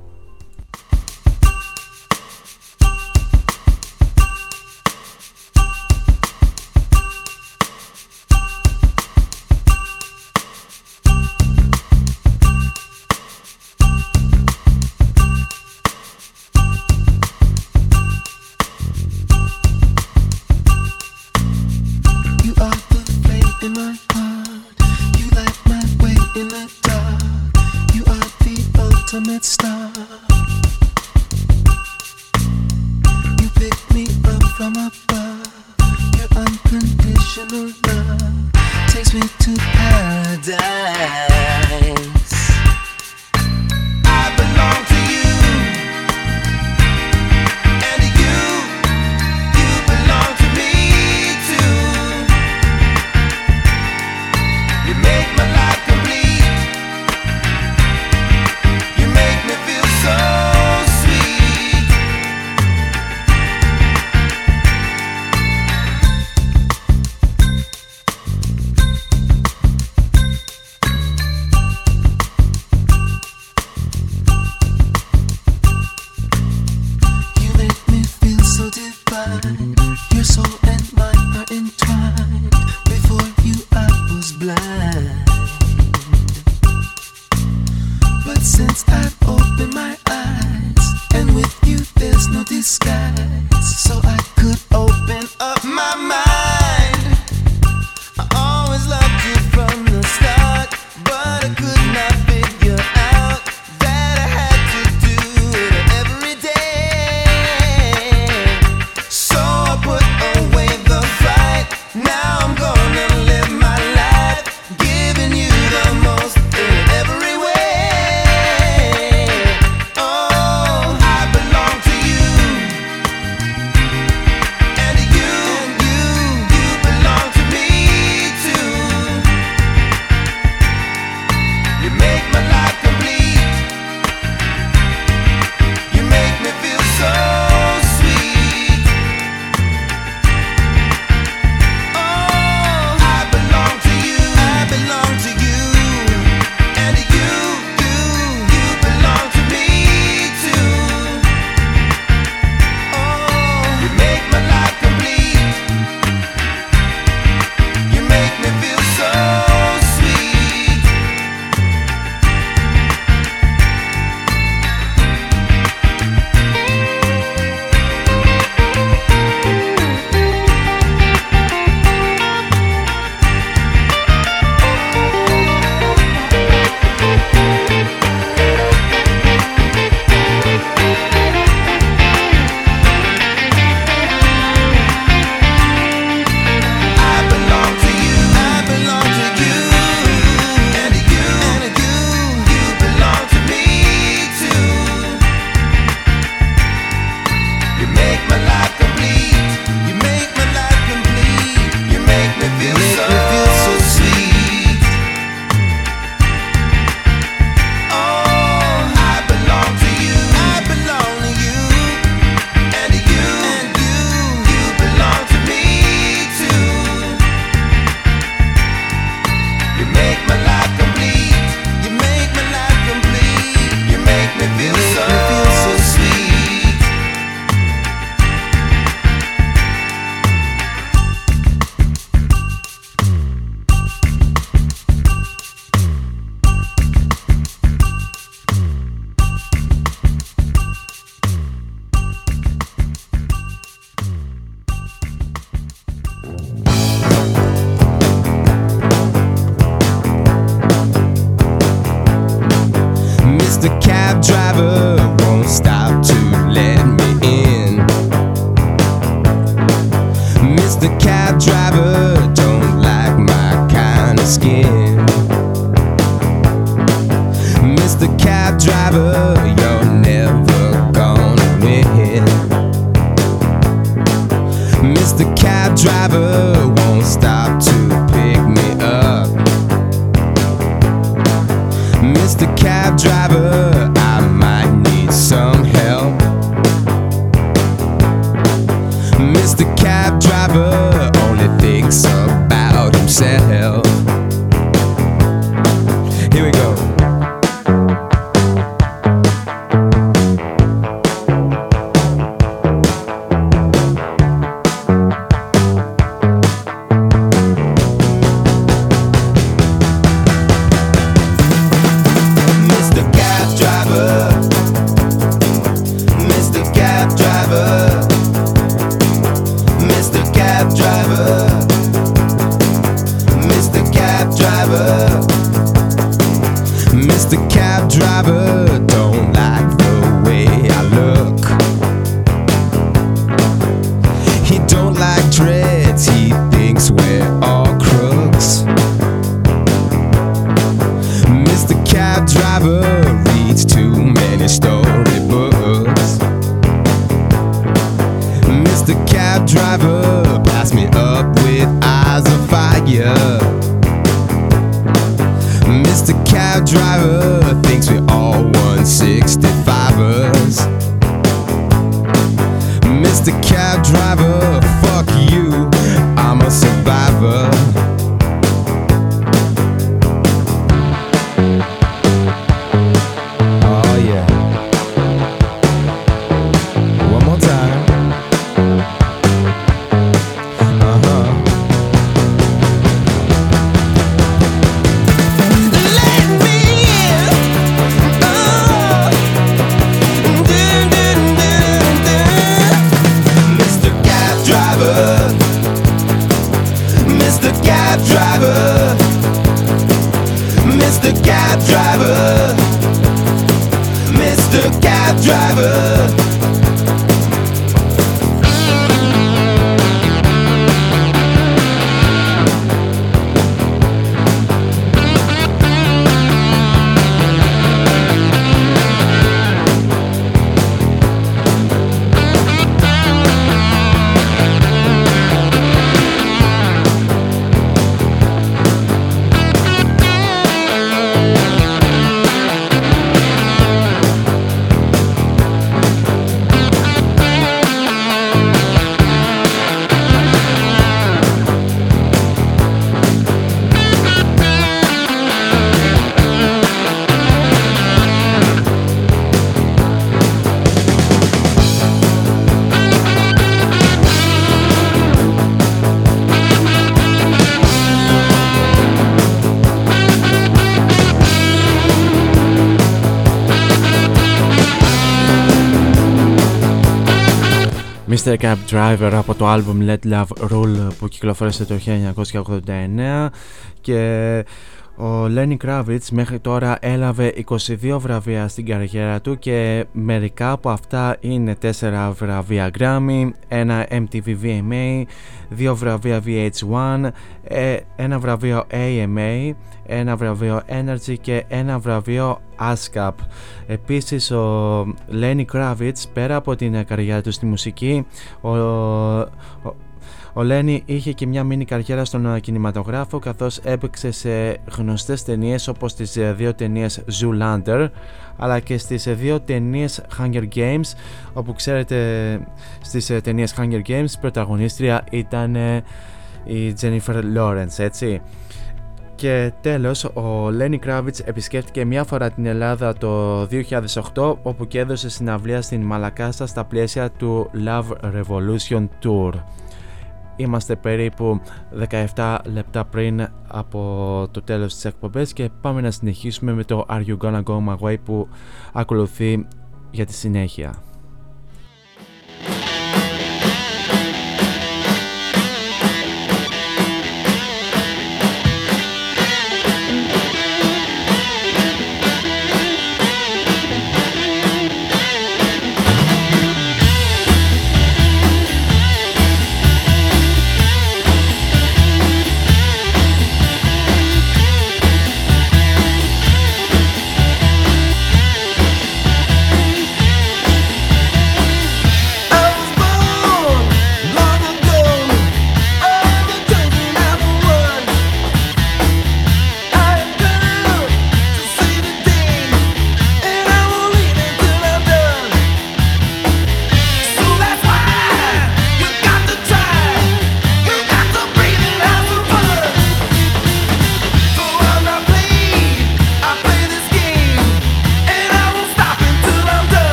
sky. Mr. Cab Driver από το album Let Love Rule που κυκλοφόρησε το 1989 και ο Lenny Kravitz μέχρι τώρα έλαβε 22 βραβεία στην καριέρα του και μερικά από αυτά είναι 4 βραβεία Grammy, ένα MTV VMA, 2 βραβεία VH1, ε, ένα βραβείο AMA, ένα βραβείο Energy και ένα βραβείο ASCAP. Επίσης ο Lenny Kravitz πέρα από την καριέρα του στη μουσική ο, ο, ο Λένι είχε και μια μίνι καριέρα στον κινηματογράφο καθώς έπαιξε σε γνωστές ταινίες όπως τις δύο ταινίες Zoolander αλλά και στις δύο ταινίες Hunger Games όπου ξέρετε στις ταινίες Hunger Games πρωταγωνίστρια ήταν η Jennifer Lawrence έτσι Και τέλος, ο Lenny Kravitz επισκέφτηκε μια φορά την Ελλάδα το 2008 όπου και έδωσε συναυλία στην Μαλακάστα στα πλαίσια του Love Revolution Tour. Είμαστε περίπου 17 λεπτά πριν από το τέλος της εκπομπής και πάμε να συνεχίσουμε με το Are You Gonna Go My Way που ακολουθεί για τη συνέχεια.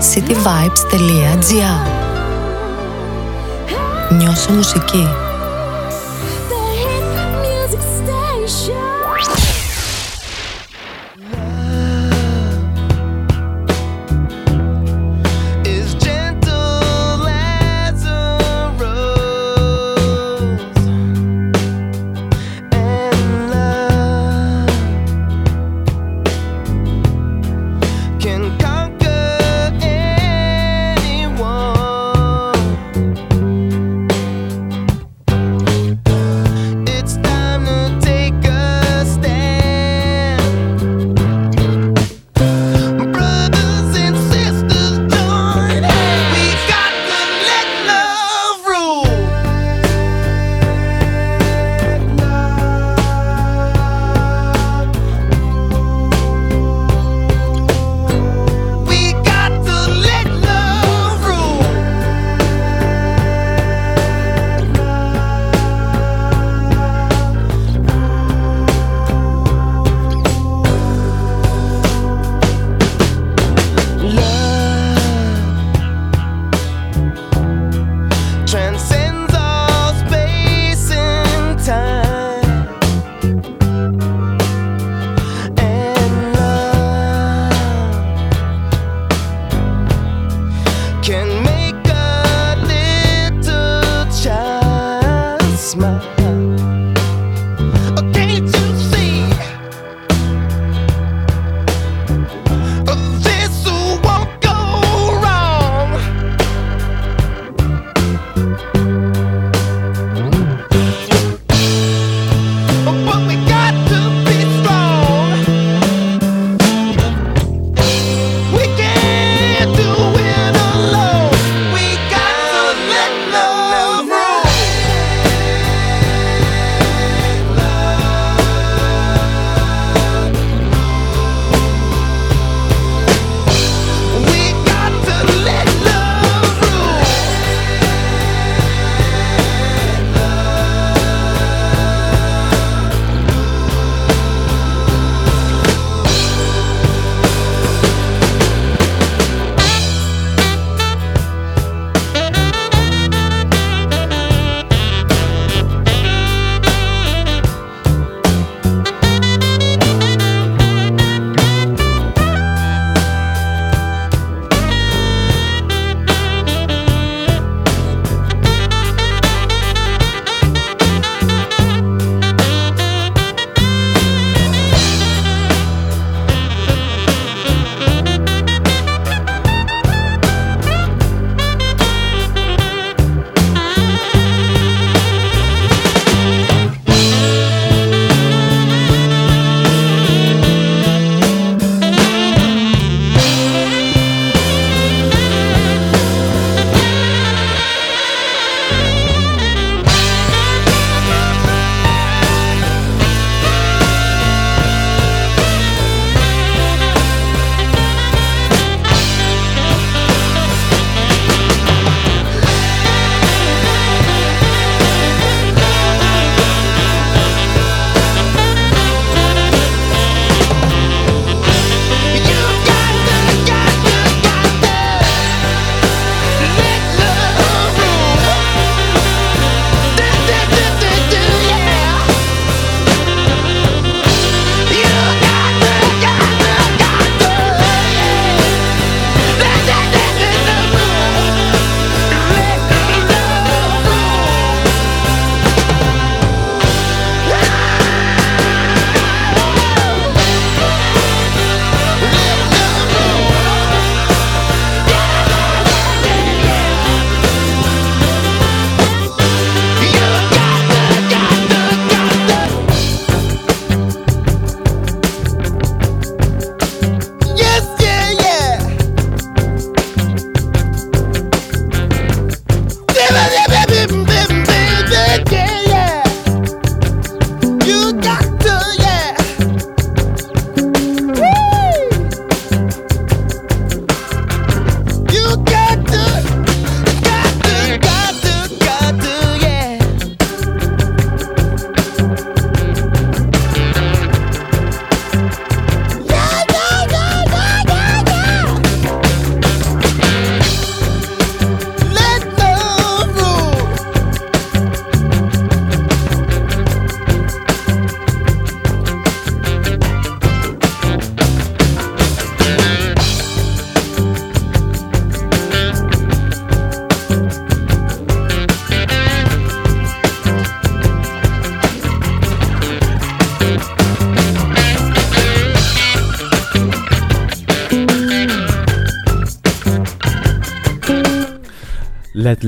cityvibes.gr Νιώσε μουσική.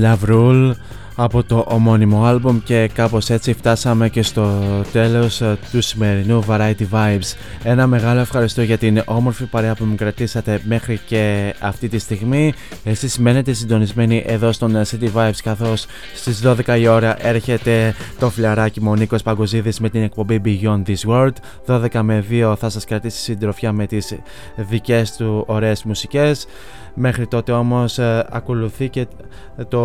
Love Rule από το ομώνυμο άλμπουμ και κάπως έτσι φτάσαμε και στο τέλος ε, του σημερινού Variety Vibes. Ένα μεγάλο ευχαριστώ για την όμορφη παρέα που μου κρατήσατε μέχρι και αυτή τη στιγμή. Εσείς μένετε συντονισμένοι εδώ στον ε, City Vibes καθώς στις 12 η ώρα έρχεται το φλιαράκι μου ο Νίκος Παγκοζίδης με την εκπομπή Beyond This World. 12 με 2 θα σας κρατήσει συντροφιά με τις δικές του ωραίες μουσικές. Μέχρι τότε όμως ε, ακολουθεί και το,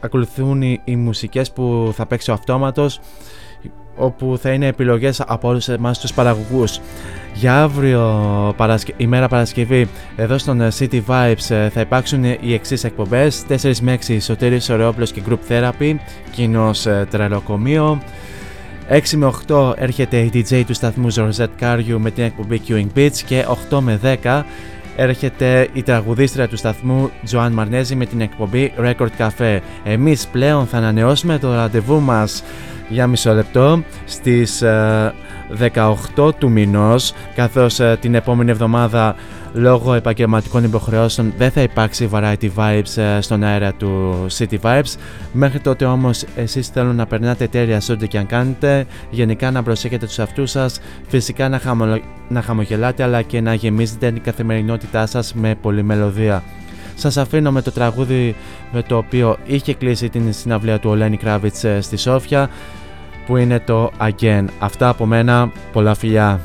ακολουθούν οι, οι μουσικές που θα παίξει ο αυτόματος όπου θα είναι επιλογές από όλους εμάς τους παραγωγούς. Για αύριο ημέρα Παρασκευή εδώ στον ε, City Vibes ε, θα υπάρξουν οι εξής εκπομπές 4 με 6 Σωτήρης Ωρεόπλος και Group Therapy κοινός τρελοκομείο 6 με 8 έρχεται η DJ του σταθμού Zorzet Κάριου με την εκπομπή Queuing Beats και 8 με 10 έρχεται η τραγουδίστρια του σταθμού Τζοάν Μαρνέζη με την εκπομπή Record Cafe. Εμείς πλέον θα ανανεώσουμε το ραντεβού μας για μισό λεπτό στις 18 ε, του μηνός καθώς ε, την επόμενη εβδομάδα λόγω επαγγελματικών υποχρεώσεων δεν θα υπάρξει Variety Vibes ε, στον αέρα του City Vibes. Μέχρι τότε όμως εσείς θέλω να περνάτε τέλεια σε ό,τι και αν κάνετε, γενικά να προσέχετε τους αυτούς σας, φυσικά να, να χαμογελάτε αλλά και να γεμίζετε την καθημερινότητά σας με πολλή μελωδία. Σας αφήνω με το τραγούδι με το οποίο είχε κλείσει την συναυλία του Ολένη Κράβιτς στη Σόφια που είναι το Again. Αυτά από μένα, πολλά φιλιά.